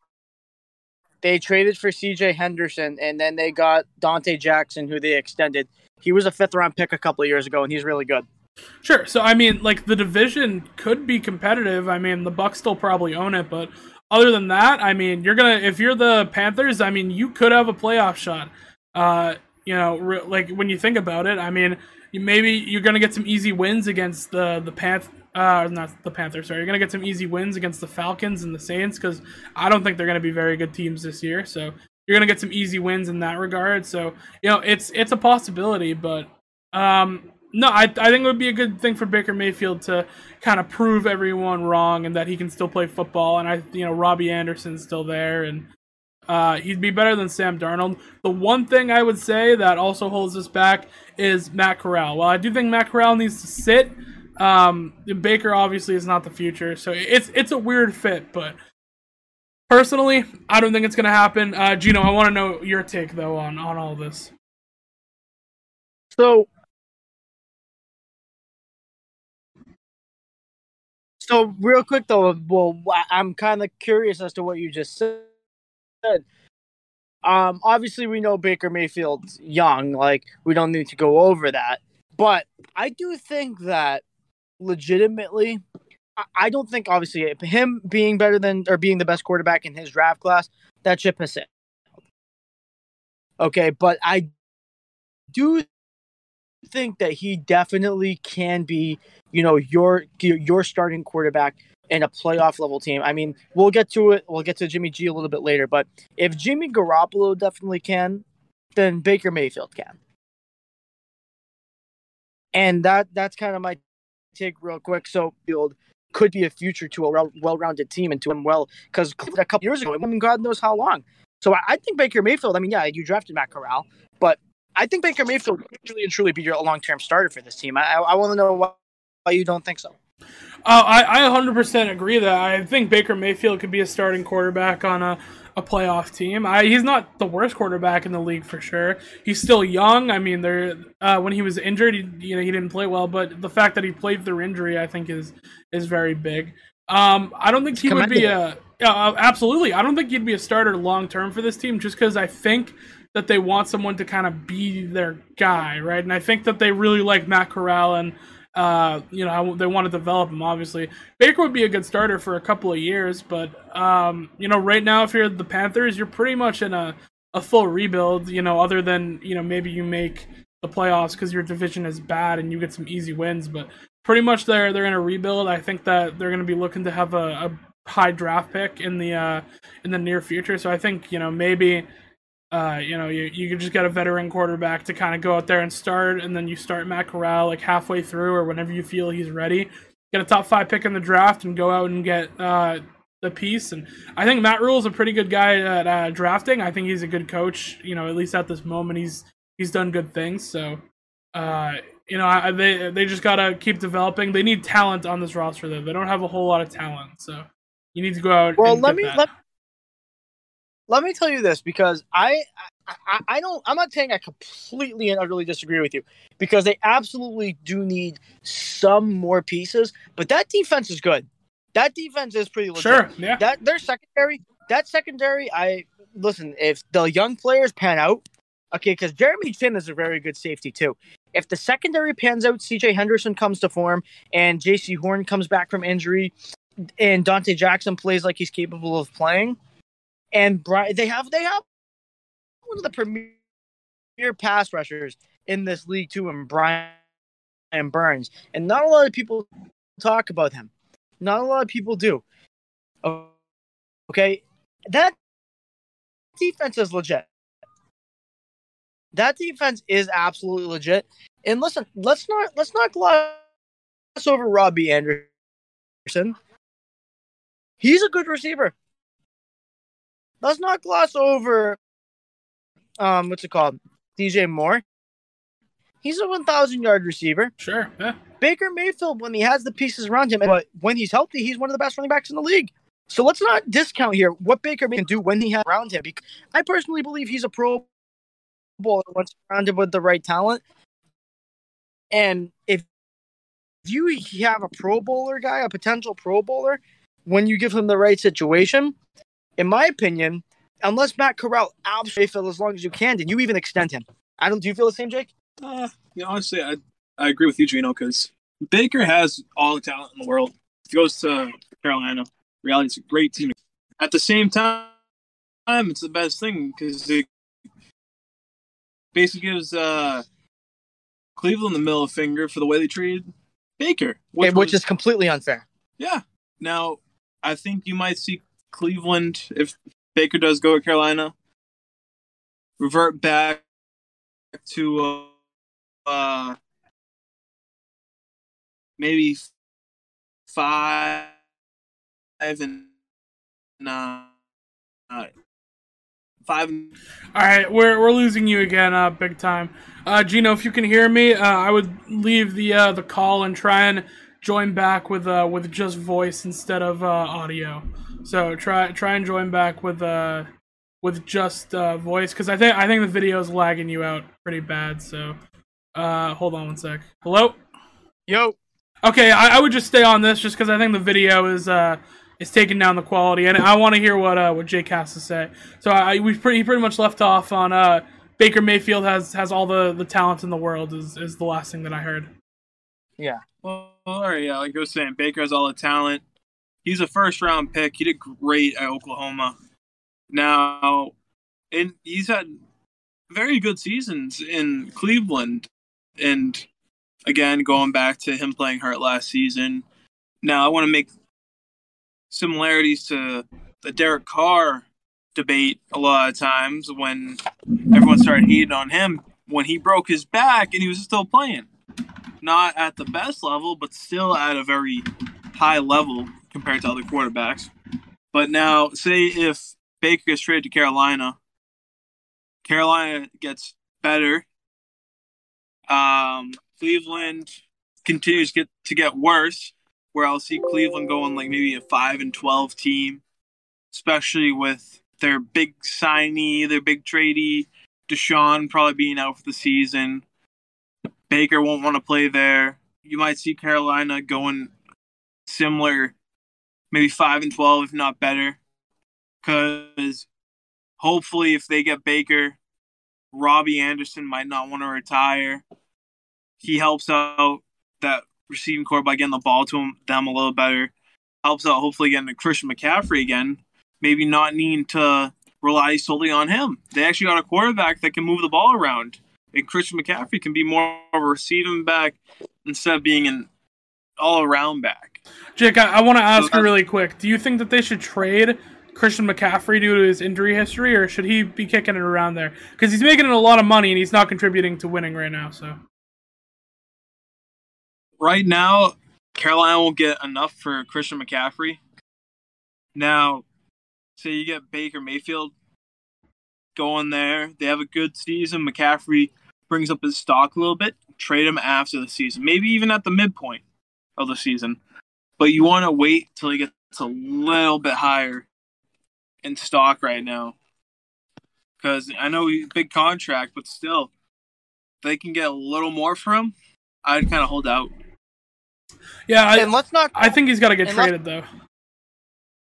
they traded for C.J. Henderson, and then they got Donte Jackson, who they extended. He was a fifth round pick a couple of years ago, and he's really good. Sure. So I mean, like the division could be competitive. I mean, the Bucks still probably own it, but other than that, I mean, you're gonna if you're the Panthers, I mean, you could have a playoff shot. Uh, you know, re- like when you think about it, I mean, maybe you're gonna get some easy wins against the the Panth uh not the Panthers. Sorry, you're gonna get some easy wins against the Falcons and the Saints because I don't think they're gonna be very good teams this year. So you're gonna get some easy wins in that regard. So you know it's it's a possibility, but um no, I, I think it would be a good thing for Baker Mayfield to kind of prove everyone wrong and that he can still play football. And I, you know, Robbie Anderson's still there, and uh, he'd be better than Sam Darnold. The one thing I would say that also holds us back is Matt Corral. Well, I do think Matt Corral needs to sit. Um, Baker obviously is not the future, so it's it's a weird fit. But personally, I don't think it's gonna happen. Uh, Gino, I want to know your take though on on all this. So, so real quick though, well, I'm kind of curious as to what you just said. Um, obviously we know Baker Mayfield's young, like we don't need to go over that. But I do think that legitimately, I- I don't think obviously him being better than or being the best quarterback in his draft class, that ship has sailed. Okay, but I do think that he definitely can be, you know, your your starting quarterback in a playoff level team. I mean, we'll get to it. We'll get to Jimmy G a little bit later, but if Jimmy Garoppolo definitely can, then Baker Mayfield can. And that that's kind of my take real quick. So field could be a future to a well- well-rounded team and to him well because a couple years ago, I mean, God knows how long. So I, I think Baker Mayfield. I mean, yeah, you drafted Matt Corral, but I think Baker Mayfield could really and truly be your long-term starter for this team. I I, I want to know why, why you don't think so. Uh, I, I 100% agree that I think Baker Mayfield could be a starting quarterback on a, a playoff team. I, he's not the worst quarterback in the league for sure. He's still young. I mean, there uh, when he was injured, he, you know, he didn't play well. But the fact that he played through injury, I think, is is very big. Um, I don't think he would be a uh, absolutely. I don't think he'd be a starter long term for this team, just because I think that they want someone to kind of be their guy, right? And I think that they really like Matt Corral and uh, you know, they want to develop him. Obviously, Baker would be a good starter for a couple of years, but um, you know, right now, if you're the Panthers, you're pretty much in a a full rebuild. You know, other than you know maybe you make the playoffs because your division is bad and you get some easy wins, but pretty much they're they're in a rebuild. I think that they're going to be looking to have a, a high draft pick in the uh, in the near future. So I think you know maybe uh, you know, you, you just get a veteran quarterback to kind of go out there and start, and then you start Matt Corral like halfway through or whenever you feel he's ready. Get a top five pick in the draft and go out and get uh, the piece. And I think Matt Rhule is a pretty good guy at uh, drafting. I think he's a good coach. You know, at least at this moment, he's he's done good things. So, uh, you know, I, they they just gotta keep developing. They need talent on this roster though. They don't have a whole lot of talent, so you need to go out. Well, and let get me that. let let me tell you this because I, I I don't I'm not saying I completely and utterly disagree with you because they absolutely do need some more pieces, but that defense is good. That defense is pretty legit. Sure, yeah. That their secondary, that secondary, I listen. If the young players pan out, okay, because Jeremy Chinn is a very good safety too. If the secondary pans out, C.J. Henderson comes to form, and Jaycee Horn comes back from injury, and Donte Jackson plays like he's capable of playing, and Brian, they have they have one of the premier pass rushers in this league too, and Brian Burns, and not a lot of people talk about him. Not a lot of people do. Okay, that defense is legit. That defense is absolutely legit. And listen, let's not let's not gloss over Robbie Anderson. He's a good receiver. Let's not gloss over um what's it called? DJ Moore. He's a 1,000 yard receiver. Sure, yeah. Baker Mayfield, when he has the pieces around him, but when he's healthy, he's one of the best running backs in the league. So let's not discount here what Baker can do when he has around him. Because I personally believe he's a Pro Bowler once surrounded with the right talent. And if you have a Pro Bowler guy, a potential Pro Bowler, when you give him the right situation, in my opinion, unless Matt Corral absolutely as long as you can, then you even extend him. I don't. Do you feel the same, Jake? Uh, yeah, honestly, I I agree with you, Gino, because Baker has all the talent in the world. If he goes to Carolina, reality, it's a great team. At the same time, it's the best thing because it basically gives uh, Cleveland the middle finger for the way they treated Baker, which, which was- is completely unfair. yeah. Now, I think you might see Cleveland if Baker does go to Carolina revert back to uh, uh maybe five and nine. five All right, we're we're losing you again, uh, big time. Uh, Gino, if you can hear me, uh, I would leave the uh, the call and try and join back with uh, with just voice instead of uh, audio. So try try and join back with uh with just uh, voice because I think I think the video is lagging you out pretty bad. So uh, hold on one sec. Hello. Yo, Okay, I, I would just stay on this just because I think the video is uh is taking down the quality, and I want to hear what uh what Jake has to say. So I we pretty he pretty much left off on uh Baker Mayfield has has all the the talent in the world is is the last thing that I heard. Yeah. Well, all right, yeah, like I was saying, Baker has all the talent. He's a first round pick. He did great at Oklahoma. Now, and he's had very good seasons in Cleveland. And again, going back to him playing hurt last season. Now, I want to make similarities to the Derek Carr debate a lot of times when everyone started hating on him when he broke his back and he was still playing not at the best level, but still at a very high level compared to other quarterbacks. But now, say if Baker gets traded to Carolina, Carolina gets better. Um, Cleveland continues to get to get worse. Where I'll see Cleveland going like maybe a five and twelve team, especially with their big signee, their big tradey, Deshaun probably being out for the season. Baker won't want to play there. You might see Carolina going similar, maybe five and twelve, if not better. Because hopefully, if they get Baker, Robbie Anderson might not want to retire. He helps out that receiving core by getting the ball to him, them a little better. Helps out hopefully getting to Christian McCaffrey again. Maybe not needing to rely solely on him. They actually got a quarterback that can move the ball around and Christian McCaffrey can be more of a receiving back instead of being an all around back. Jake, I, I want to ask you uh-huh. really quick. Do you think that they should trade Christian McCaffrey due to his injury history, or should he be kicking it around there? Because he's making a lot of money and he's not contributing to winning right now. So Right now, Carolina won't get enough for Christian McCaffrey. Now, say you get Baker Mayfield going there. They have a good season. McCaffrey brings up his stock a little bit. Trade him after the season, maybe even at the midpoint of the season. But you want to wait till he gets a little bit higher in stock right now. Because I know he's a big contract, but still, if they can get a little more for him, I'd kind of hold out. yeah, I, and let's not I think he's got to get traded though.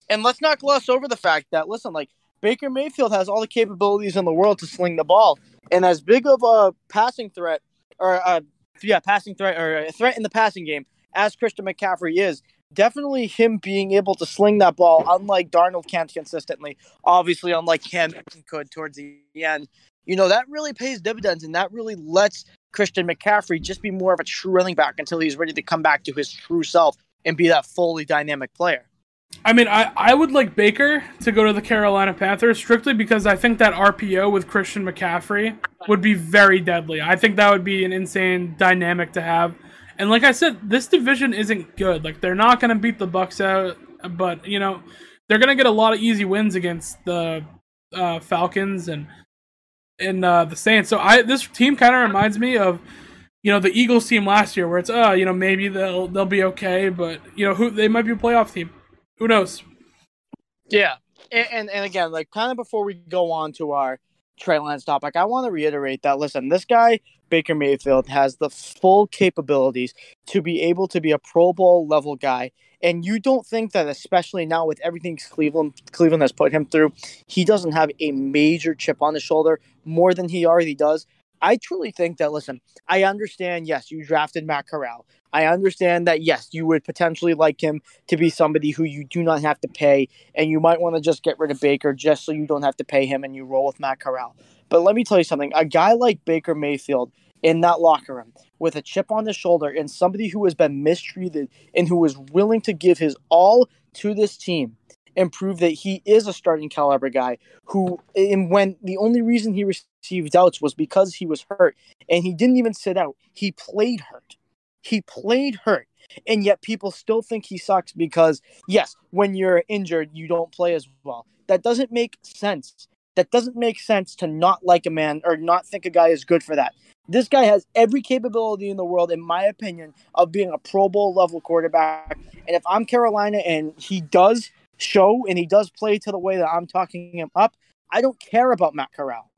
and let's not gloss over the fact that listen, like Baker Mayfield has all the capabilities in the world to sling the ball, and as big of a passing threat, or uh, yeah, passing threat or a threat in the passing game as Christian McCaffrey is, definitely him being able to sling that ball, unlike Darnold can't consistently, obviously unlike him could towards the end. You know that really pays dividends, and that really lets Christian McCaffrey just be more of a true running back until he's ready to come back to his true self and be that fully dynamic player. I mean, I, I would like Baker to go to the Carolina Panthers strictly because I think that RPO with Christian McCaffrey would be very deadly. I think that would be an insane dynamic to have. And like I said, this division isn't good. Like they're not going to beat the Bucs out, but you know they're going to get a lot of easy wins against the uh, Falcons and and uh, the Saints. So I this team kind of reminds me of you know the Eagles team last year, where it's uh you know maybe they'll they'll be okay, but you know who they might be a playoff team. Who knows? Yeah, and, and and again, like kind of before we go on to our Trey Lance topic, I want to reiterate that listen, this guy Baker Mayfield has the full capabilities to be able to be a Pro Bowl level guy, and you don't think that, especially now with everything Cleveland Cleveland has put him through, he doesn't have a major chip on his shoulder more than he already does. I truly think that. Listen, I understand. Yes, you drafted Matt Corral. I understand that. Yes, you would potentially like him to be somebody who you do not have to pay, and you might want to just get rid of Baker just so you don't have to pay him and you roll with Matt Corral. But let me tell you something: a guy like Baker Mayfield in that locker room with a chip on his shoulder and somebody who has been mistreated and who is willing to give his all to this team and prove that he is a starting caliber guy who and when the only reason he received doubts was because he was hurt and he didn't even sit out. He played hurt. He played hurt. And yet people still think he sucks because yes when you're injured you don't play as well. That doesn't make sense. That doesn't make sense to not like a man or not think a guy is good for that. This guy has every capability in the world, in my opinion, of being a Pro Bowl level quarterback. And if I'm Carolina and he does show and he does play to the way that I'm talking him up, I don't care about Matt Corral.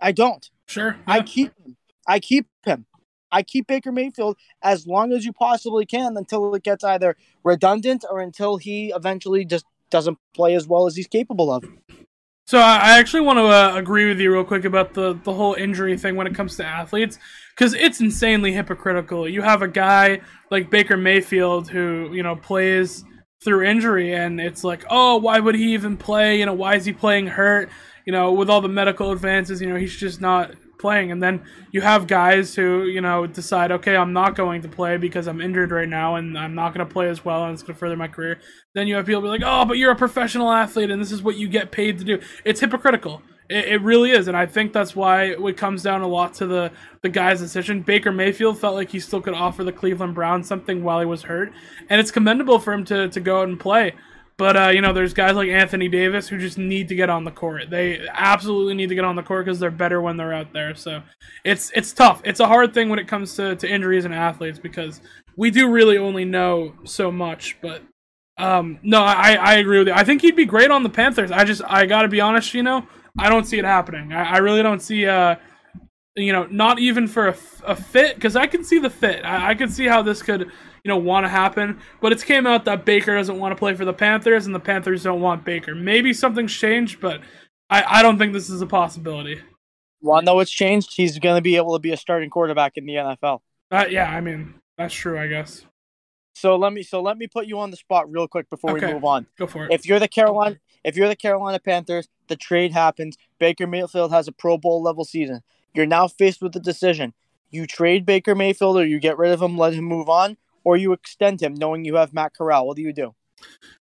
I don't. Sure. I keep him. I keep him. I keep Baker Mayfield as long as you possibly can until it gets either redundant or until he eventually just doesn't play as well as he's capable of. So I actually want to uh, agree with you real quick about the the whole injury thing when it comes to athletes because it's insanely hypocritical. You have a guy like Baker Mayfield who you know plays through injury, and it's like, oh, why would he even play? You know, why is he playing hurt? You know, with all the medical advances, you know, he's just not playing. And then you have guys who, you know, decide, okay, I'm not going to play because I'm injured right now and I'm not going to play as well and it's going to further my career. Then you have people be like, oh, but you're a professional athlete and this is what you get paid to do. It's hypocritical. It, it really is, and I think that's why it comes down a lot to the the guy's decision. Baker Mayfield felt like he still could offer the Cleveland Browns something while he was hurt, and it's commendable for him to to go out and play. But uh, you know, there's guys like Anthony Davis who just need to get on the court. They absolutely need to get on the court because they're better when they're out there. So it's it's tough. It's a hard thing when it comes to, to injuries and athletes because we do really only know so much. But um, no, I, I agree with you. I think he'd be great on the Panthers. I just I got to be honest, you know, I don't see it happening. I, I really don't see uh, you know, not even for a, a fit because I can see the fit. I, I can see how this could you know want to happen. But it's came out that Baker doesn't want to play for the Panthers, and the Panthers don't want Baker. Maybe something's changed, but I, I don't think this is a possibility. Well, no, it's changed. He's going to be able to be a starting quarterback in the NFL. Uh, yeah, I mean that's true, I guess. So let me so let me put you on the spot real quick before Okay. we move on. Go for it. If you're the Carolina, if you're the Carolina Panthers, the trade happens. Baker Mayfield has a Pro Bowl level season. You're now faced with the decision: you trade Baker Mayfield, or you get rid of him, let him move on, or you extend him, knowing you have Matt Corral. What do you do?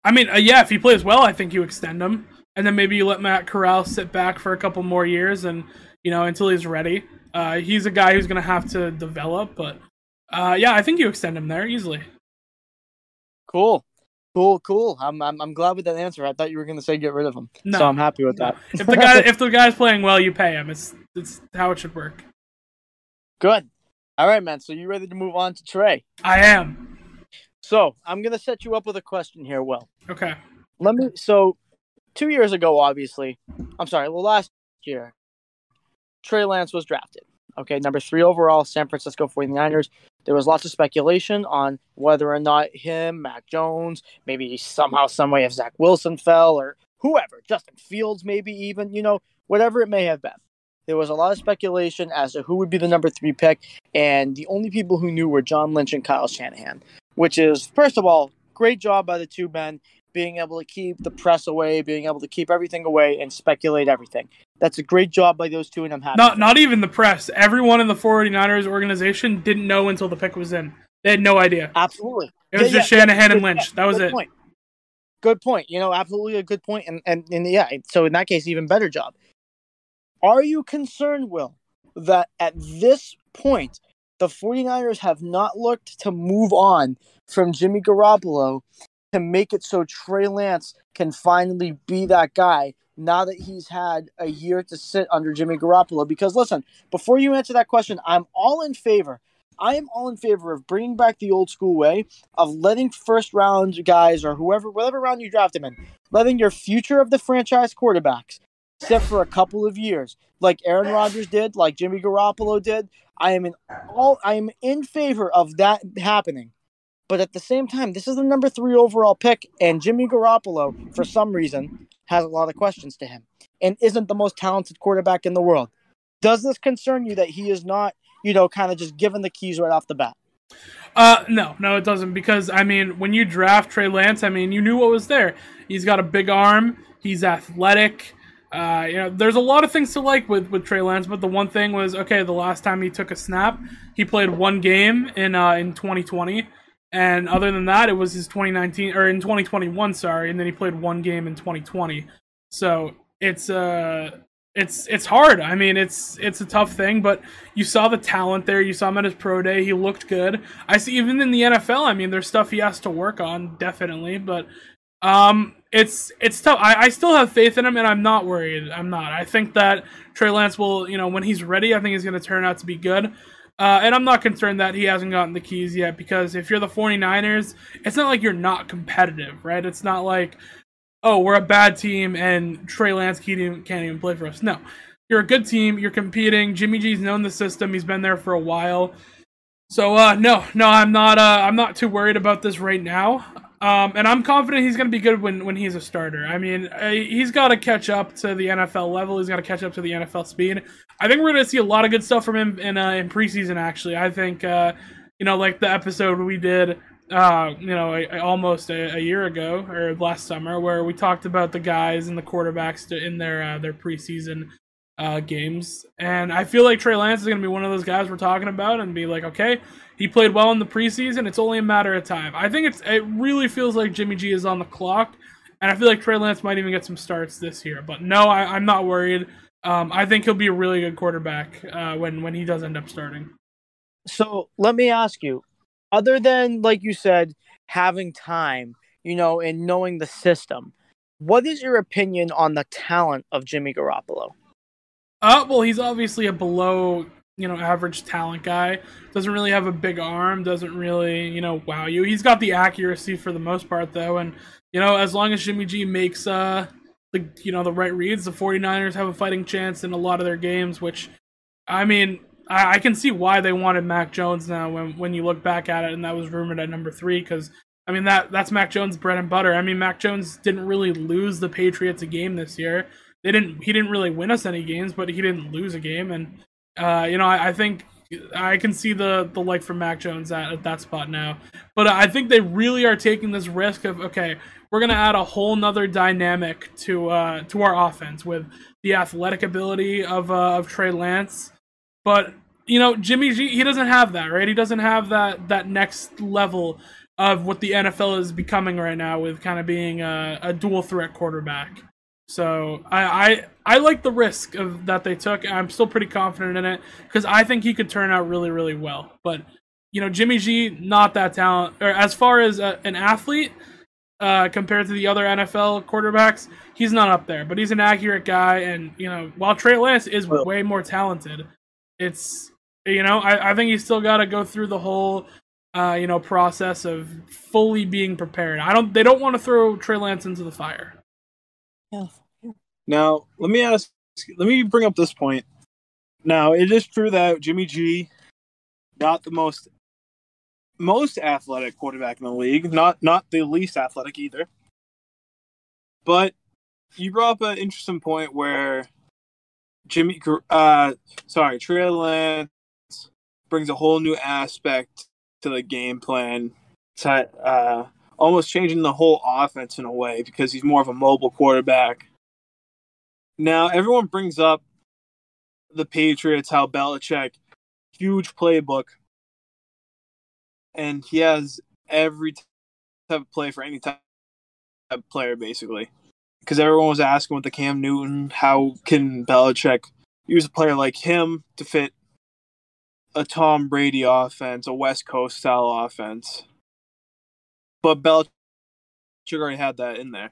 I mean, uh, yeah, if he plays well, I think you extend him, and then maybe you let Matt Corral sit back for a couple more years, and you know until he's ready. Uh, he's a guy who's gonna have to develop, but uh, yeah, I think you extend him there easily. Cool, cool, cool. I'm I'm, I'm glad with that answer. I thought you were going to say get rid of him, No. so I'm happy with that. If the guy if the guy's playing well, you pay him. It's it's how it should work. Good. All right, man. So you ready to move on to Trey? I am So I'm going to set you up with a question here, Will. okay. Let me. So, two years ago, obviously, I'm sorry. Well, last year, Trey Lance was drafted. Okay, number three overall, San Francisco 49ers. There was lots of speculation on whether or not him, Mac Jones, maybe somehow, some way, if Zach Wilson fell or whoever, Justin Fields, maybe even, you know, whatever it may have been. There was a lot of speculation as to who would be the number three pick, and the only people who knew were John Lynch and Kyle Shanahan, which is, first of all, great job by the two men being able to keep the press away, being able to keep everything away and speculate everything. That's a great job by those two, and I'm happy. Not not even the press. Everyone in the 49ers organization didn't know until the pick was in. They had no idea. Absolutely. It was Yeah, just yeah, Shanahan and Lynch. yeah, That was good it. Point. Good point. You know, absolutely a good point. And, and and yeah, so in that case, even better job. Are you concerned, Will, that at this point the 49ers have not looked to move on from Jimmy Garoppolo to make it so Trey Lance can finally be that guy now that he's had a year to sit under Jimmy Garoppolo? Because listen, before you answer that question, I'm all in favor. I am all in favor of bringing back the old school way of letting first round guys or whoever, whatever round you draft them in, letting your future of the franchise quarterbacks sit for a couple of years, like Aaron Rodgers did, like Jimmy Garoppolo did. I am in all. I am in favor of that happening. But at the same time, this is the number three overall pick, and Jimmy Garoppolo, for some reason, has a lot of questions to him and isn't the most talented quarterback in the world. Does this concern you that he is not, you know, kind of just given the keys right off the bat? Uh, no, no, it doesn't. Because I mean, when you draft Trey Lance, I mean, you knew what was there. He's got a big arm. He's athletic. Uh, you know, there's a lot of things to like with with Trey Lance, but the one thing was okay. The last time he took a snap, he played one game in uh, in 2020, and other than that, it was his 2019 or in 2021. Sorry, and then he played one game in 2020. So it's uh it's it's hard. I mean, it's it's a tough thing, but you saw the talent there. You saw him at his pro day. He looked good. I see even in the NFL. I mean, there's stuff he has to work on, definitely, but um, it's it's tough. I, I still have faith in him, and I'm not worried. I'm not. I think that Trey Lance will, you know, when he's ready, I think he's going to turn out to be good. Uh, and I'm not concerned that he hasn't gotten the keys yet because if you're the 49ers, it's not like you're not competitive, right? It's not like, oh, we're a bad team and Trey Lance can't even, can't even play for us. No, you're a good team. You're competing. Jimmy G's known the system. He's been there for a while. So uh, no, no, I'm not. Uh, I'm not too worried about this right now. Um, and I'm confident he's going to be good when, when he's a starter. I mean, uh, he's got to catch up to the NFL level. He's got to catch up to the NFL speed. I think we're going to see a lot of good stuff from him in uh, in preseason. Actually, I think uh, you know, like the episode we did, uh, you know, a, a, almost a, a, year ago or last summer, where we talked about the guys and the quarterbacks in their uh, their preseason uh, games. And I feel like Trey Lance is going to be one of those guys we're talking about and be like, okay, he played well in the preseason. It's only a matter of time. I think it's it really feels like Jimmy G is on the clock, and I feel like Trey Lance might even get some starts this year. But no, I, am not worried. Um, I think he'll be a really good quarterback uh, when when he does end up starting. So let me ask you, other than like you said, having time, you know, and knowing the system, what is your opinion on the talent of Jimmy Garoppolo? Uh, well, he's obviously a below, you know, average talent guy. Doesn't really have a big arm. Doesn't really, you know, wow you. He's got the accuracy for the most part, though, and you know, as long as Jimmy G makes uh the you know the right reads, the 49ers have a fighting chance in a lot of their games. Which, I mean, I, I can see why they wanted Mac Jones now when when you look back at it, and that was rumored at number three because. I mean that that's Mac Jones' bread and butter. I mean Mac Jones didn't really lose the Patriots a game this year they didn't he didn't really win us any games, but he didn't lose a game, and uh, you know I, I, think I can see the the like for Mac Jones at, at that spot now. But I think they really are taking this risk of okay, we're gonna add a whole nother dynamic to uh, to our offense with the athletic ability of uh, of Trey Lance, but you know Jimmy G he doesn't have that right. He doesn't have that that next level of what the NFL is becoming right now with kind of being a, a dual threat quarterback. So I, I I like the risk of that they took. I'm still pretty confident in it because I think he could turn out really really well. But you know Jimmy G not that talent or as far as a, an athlete uh, compared to the other NFL quarterbacks, he's not up there. But he's an accurate guy, and you know while Trey Lance is well, way more talented, it's you know I, I think he's still got to go through the whole uh, you know process of fully being prepared. I don't they don't want to throw Trey Lance into the fire. Now, let me ask. Let me bring up this point. Now, it is true that Jimmy G, not the most most athletic quarterback in the league, not not the least athletic either. But you brought up an interesting point where Jimmy, uh, sorry, Trey Lance brings a whole new aspect to the game plan. To, uh, almost changing the whole offense in a way because he's more of a mobile quarterback. Now, everyone brings up the Patriots, how Belichick, huge playbook, and he has every type of play for any type of player, basically. Because everyone was asking with the Cam Newton, how can Belichick use a player like him to fit a Tom Brady offense, a West Coast style offense? but Belichick already had that in there.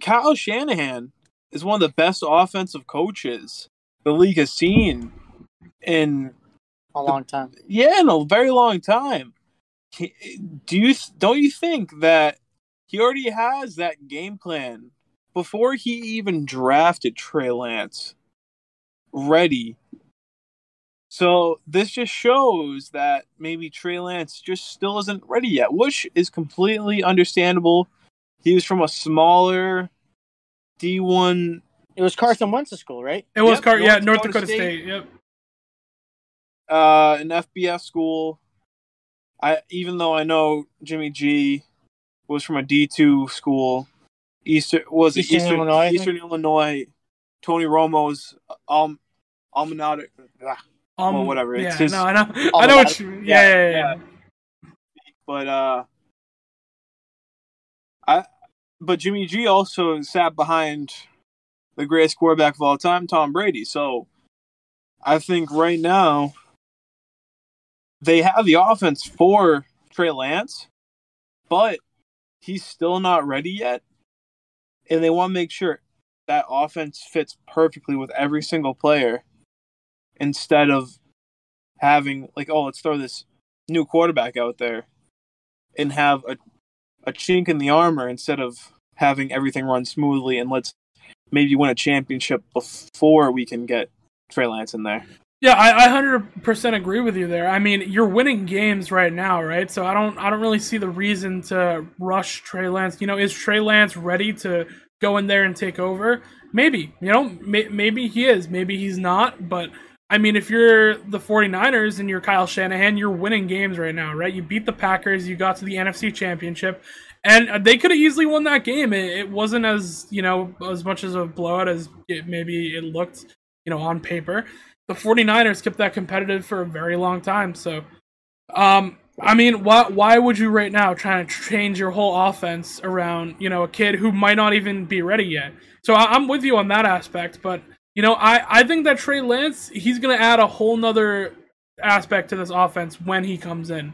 Kyle Shanahan is one of the best offensive coaches the league has seen in a long time. Yeah, in a very long time. Do you don't you think that he already has that game plan before he even drafted Trey Lance ready so this just shows that maybe Trey Lance just still isn't ready yet, which is completely understandable. He was from a smaller D1. It was Carson Wentz's school, right? It was yep, Car- North yeah, North Dakota, Dakota State. State. Yep. Uh, an FBS school. I even though I know Jimmy G was from a D two school, Eastern was Eastern, Eastern Illinois. Eastern Illinois Tony Romo's um almanac. Um, Well, whatever, it's Yeah, his- no, I know. I know what you. Yeah, yeah, yeah. yeah. But uh, I but Jimmy G also sat behind the greatest quarterback of all time, Tom Brady. So I think right now they have the offense for Trey Lance, but he's still not ready yet, and they want to make sure that offense fits perfectly with every single player instead of having like oh let's throw this new quarterback out there and have a a chink in the armor instead of having everything run smoothly and let's maybe win a championship before we can get Trey Lance in there. Yeah, I, I 100% agree with you there. I mean, you're winning games right now, right? So I don't I don't really see the reason to rush Trey Lance. You know, is Trey Lance ready to go in there and take over? Maybe. You know, may, maybe he is, maybe he's not, but I mean, if you're the 49ers and you're Kyle Shanahan, you're winning games right now, right? You beat the Packers, you got to the NFC Championship, and they could have easily won that game. It, it wasn't as, you know, as much as a blowout as it, maybe it looked, you know, on paper the 49ers kept that competitive for a very long time. So, um, I mean, why why would you right now try to change your whole offense around you know a kid who might not even be ready yet? So I, I'm with you on that aspect, but you know I I think that Trey Lance he's gonna add a whole nother aspect to this offense when he comes in.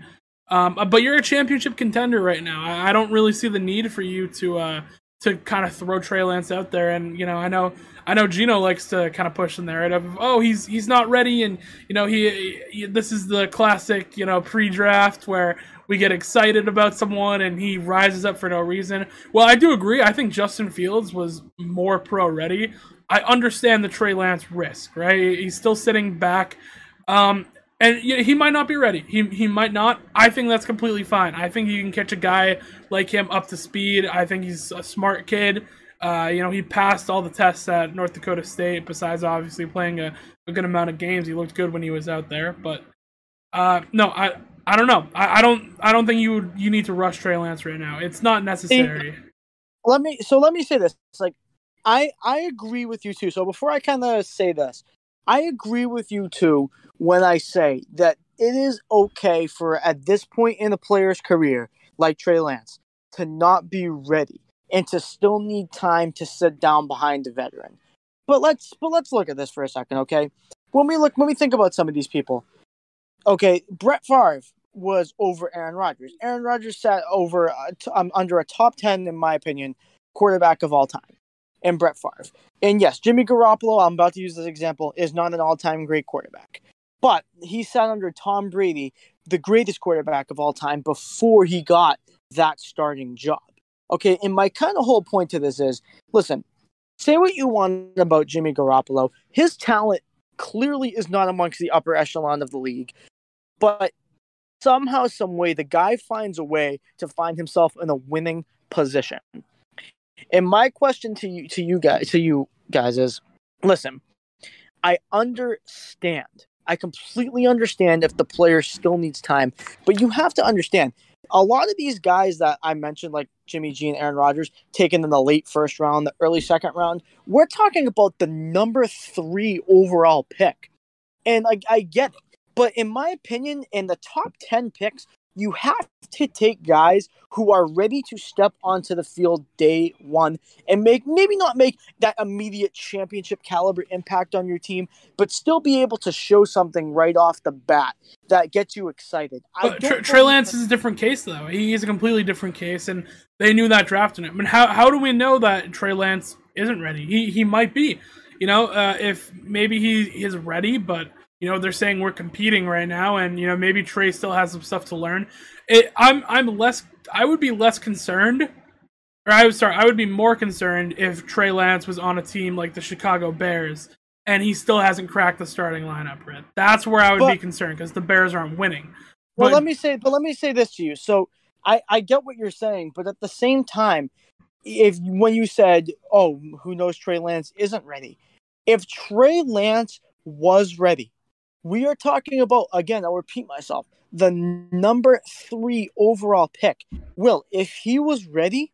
Um, but you're a championship contender right now. I, I don't really see the need for you to uh to kind of throw Trey Lance out there. And you know, I know I know Gino likes to kind of push the narrative of oh he's he's not ready, and you know he, he this is the classic you know pre-draft where we get excited about someone and he rises up for no reason. Well, I do agree. I think Justin Fields was more pro ready. I understand the Trey Lance risk, right? He's still sitting back. Um, and he might not be ready. He he might not. I think that's completely fine. I think you can catch a guy like him up to speed. I think he's a smart kid. Uh, you know, he passed all the tests at North Dakota State. Besides, obviously playing a, a good amount of games, he looked good when he was out there. But uh, no, I I don't know. I, I don't I don't think you would, you need to rush Trey Lance right now. It's not necessary. let me so let me say this it's like i i agree with you too so before i kind of say this i agree with you too when i say that it is okay for at this point in a player's career like trey lance to not be ready and to still need time to sit down behind a veteran. But let's but let's look at this for a second okay? When we look when we think about some of these people okay brett Favre was over aaron rodgers. Aaron rodgers sat over uh, t- um, under a top 10 in my opinion quarterback of all time and Brett Favre. And yes, Jimmy Garoppolo, I'm about to use this example, is not an all time great quarterback. But he sat under Tom Brady, the greatest quarterback of all time, before he got that starting job. Okay, and my kind of whole point to this is listen, say what you want about Jimmy Garoppolo. His talent clearly is not amongst the upper echelon of the league, but somehow, some way, the guy finds a way to find himself in a winning position. And my question to you to you guys to you guys is listen, I understand. I completely understand if the player still needs time, but you have to understand a lot of these guys that I mentioned, like Jimmy G and Aaron Rodgers, taken in the late first round, the early second round, we're talking about the number three overall pick. And like I get it. But in my opinion, in the top 10 picks, you have to take guys who are ready to step onto the field day one and make maybe not make that immediate championship caliber impact on your team, but still be able to show something right off the bat that gets you excited. I But Trey, Lance is a different case, though. He is a completely different case, and they knew that drafting him. And how how do we know that Trey Lance isn't ready? He he might be. You know, uh, if maybe he is ready, but you know they're saying we're competing right now, and you know maybe Trey still has some stuff to learn. It, I'm I'm less. I would be less concerned, or I was sorry. I would be more concerned if Trey Lance was on a team like the Chicago Bears. And he still hasn't cracked the starting lineup, Brett. That's where I would be concerned because the Bears aren't winning. Well, But- let me say, but let me say this to you. So I, I get what you're saying, but at the same time, if when you said, "Oh, who knows Trey Lance isn't ready," if Trey Lance was ready, we are talking about again. I'll repeat myself: the number three overall pick. Will, if he was ready,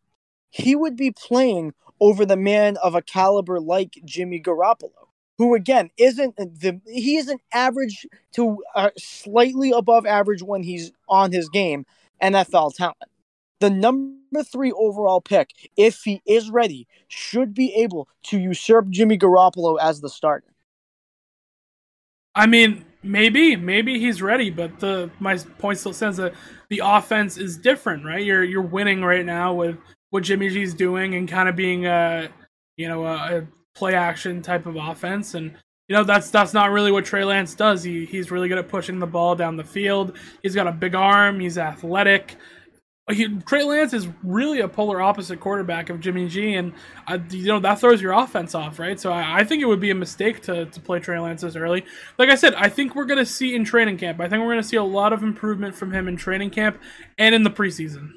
he would be playing over the man of a caliber like Jimmy Garoppolo, who again isn't the he is an average to uh, slightly above average when he's on his game NFL talent. The number three overall pick, if he is ready, should be able to usurp Jimmy Garoppolo as the starter. I mean, maybe, maybe he's ready, but the my point still stands that the offense is different, right? You're you're winning right now with what Jimmy G's doing and kind of being a you know a, a play action type of offense, and you know that's that's not really what Trey Lance does. He he's really good at pushing the ball down the field. He's got a big arm. He's athletic he, Trey Lance is really a polar opposite quarterback of Jimmy G, and uh, you know that throws your offense off, right? So I, I, think it would be a mistake to, to play Trey Lance this early. Like I said, I think we're going to see in training camp. I think we're going to see a lot of improvement from him in training camp and in the preseason.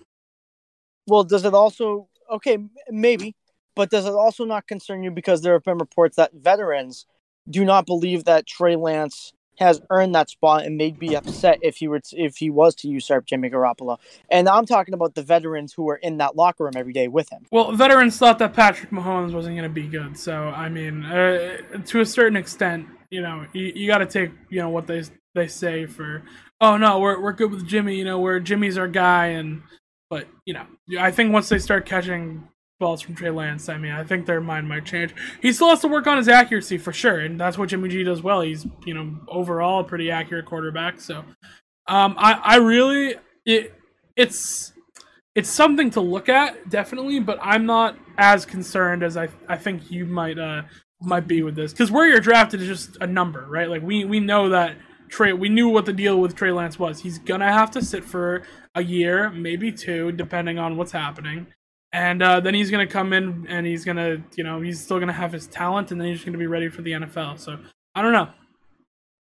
Well, does it also okay? Maybe, but does it also not concern you because there have been reports that veterans do not believe that Trey Lance has earned that spot, and they'd be upset if he were to, if he was to usurp Jimmy Garoppolo. And I'm talking about the veterans who were in that locker room every day with him. Well, veterans thought that Patrick Mahomes wasn't going to be good, so I mean, uh, to a certain extent, you know, you, you got to take you know what they they say for. Oh no, we're we're good with Jimmy. You know, where Jimmy's our guy, and but you know, I think once they start catching balls from Trey Lance, I mean, I think their mind might change. He still has to work on his accuracy for sure, and that's what Jimmy G does well. He's you know overall a pretty accurate quarterback. So, um, I I really it it's it's something to look at definitely, but I'm not as concerned as I I think you might uh might be with this because where you're drafted is just a number, right? Like we we know that Trey, we knew what the deal with Trey Lance was. He's gonna have to sit for a year, maybe two, depending on what's happening and uh, then he's gonna come in and he's gonna, you know, he's still gonna have his talent, and then he's gonna be ready for the NFL. So I don't know.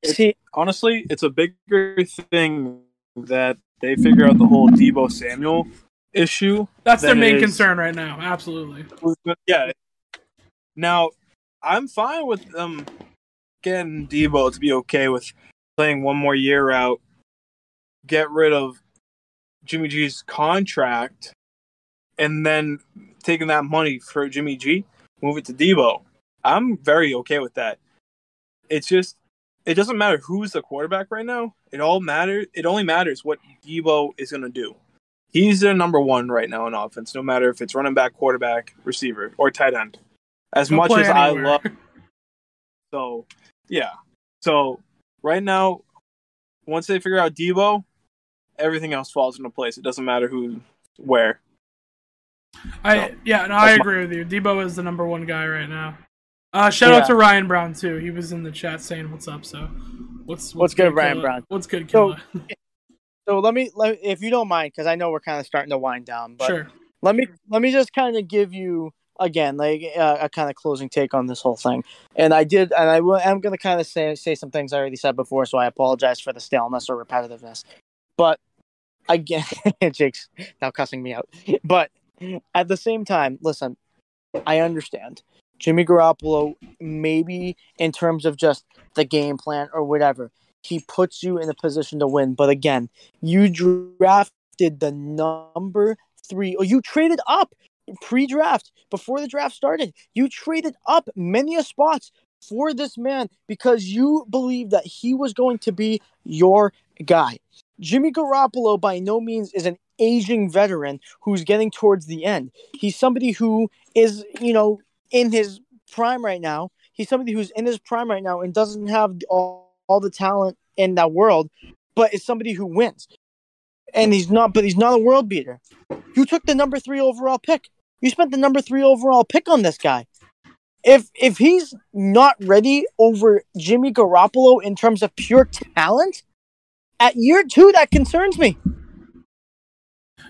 See, honestly, it's a bigger thing that they figure out the whole Deebo Samuel issue. That's their main is, concern right now. Absolutely. Yeah. Now, I'm fine with them getting Deebo to be okay with playing one more year out, get rid of Jimmy G's contract, and then taking that money for Jimmy G, move it to Deebo. I'm very okay with that. It's just it doesn't matter who's the quarterback right now. It all matters. It only matters what Deebo is going to do. He's their number one right now in offense, no matter if it's running back, quarterback, receiver, or tight end. As much as anywhere. I love, so yeah. So right now, once they figure out Deebo, everything else falls into place. It doesn't matter who, where. I so, yeah, no, I agree my- with you. Deebo is the number one guy right now. Uh, shout yeah. out to Ryan Brown too. He was in the chat saying what's up. So what's what's, what's good, Ryan Brown? What's good, Killa? So, so let me let if you don't mind, because I know we're kind of starting to wind down. But sure. Let me let me just kind of give you again like uh, a kind of closing take on this whole thing. And I did, and I will. I'm going to kind of say say some things I already said before, so I apologize for the staleness or repetitiveness. But again, Jake's now cussing me out. But at the same time, listen, I understand. Jimmy Garoppolo, maybe in terms of just the game plan or whatever, he puts you in a position to win. But again, you drafted the number three, or you traded up pre-draft before the draft started. You traded up many a spots for this man because you believed that he was going to be your guy. Jimmy Garoppolo by no means is an aging veteran who's getting towards the end. He's somebody who is, you know, in his prime right now. He's somebody who's in his prime right now and doesn't have all, all the talent in that world, but is somebody who wins. And he's not, but he's not a world beater. You took the number three overall pick. You spent the number three overall pick on this guy. If if he's not ready over Jimmy Garoppolo in terms of pure talent, at year two, that concerns me.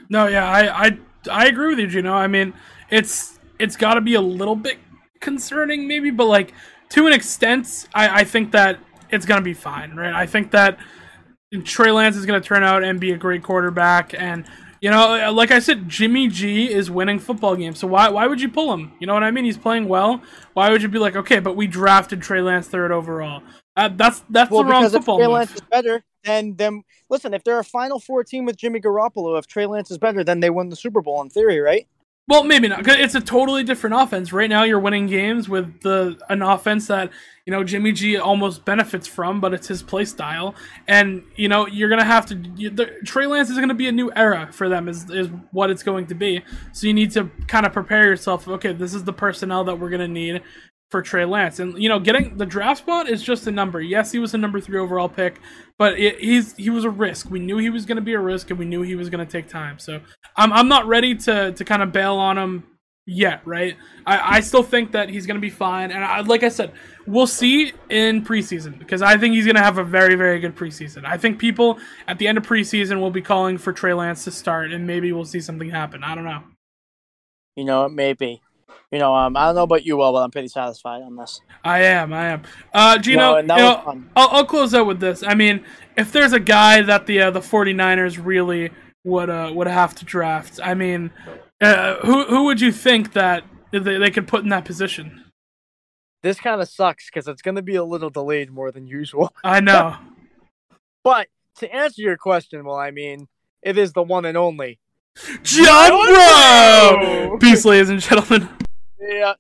No, yeah, I I I agree with you, Gino. I mean, it's it's got to be a little bit concerning, maybe, but like to an extent, I I think that it's gonna be fine, right? I think that Trey Lance is gonna turn out and be a great quarterback, and you know, like I said, Jimmy G is winning football games. So why why would you pull him? You know what I mean? He's playing well. Why would you be like, okay, but we drafted Trey Lance third overall? Uh, that's that's well, the wrong football. Trey move. Lance is better, then then listen. If they're a Final Four team with Jimmy Garoppolo, if Trey Lance is better, then they win the Super Bowl in theory, right? Well, maybe not. It's a totally different offense. Right now, you're winning games with the an offense that you know Jimmy G almost benefits from, but it's his play style, and you know you're gonna have to. You, the, Trey Lance is gonna be a new era for them, is is what it's going to be. So you need to kind of prepare yourself. Okay, this is the personnel that we're gonna need for Trey Lance, and you know getting the draft spot is just a number. Yes, he was a number three overall pick, but it, he's he was a risk. We knew he was going to be a risk, and we knew he was going to take time. So I'm I'm not ready to to kind of bail on him yet, right? I I still think that he's going to be fine, and I, like I said, we'll see in preseason because I think he's going to have a very very good preseason. I think people at the end of preseason will be calling for Trey Lance to start, and maybe we'll see something happen. I don't know. You know, maybe. You know, um, I don't know about you, Will, but I'm pretty satisfied on this. I am, I am. Uh, Gino, No, you know. I'll, I'll close out with this. I mean, if there's a guy that the uh, the 49ers really would uh, would have to draft, I mean, uh, who who would you think that they, they could put in that position? This kind of sucks because it's going to be a little delayed more than usual. I know. But to answer your question, well, I mean, it is the one and only. John Bro! Peace, ladies and gentlemen. Yeah.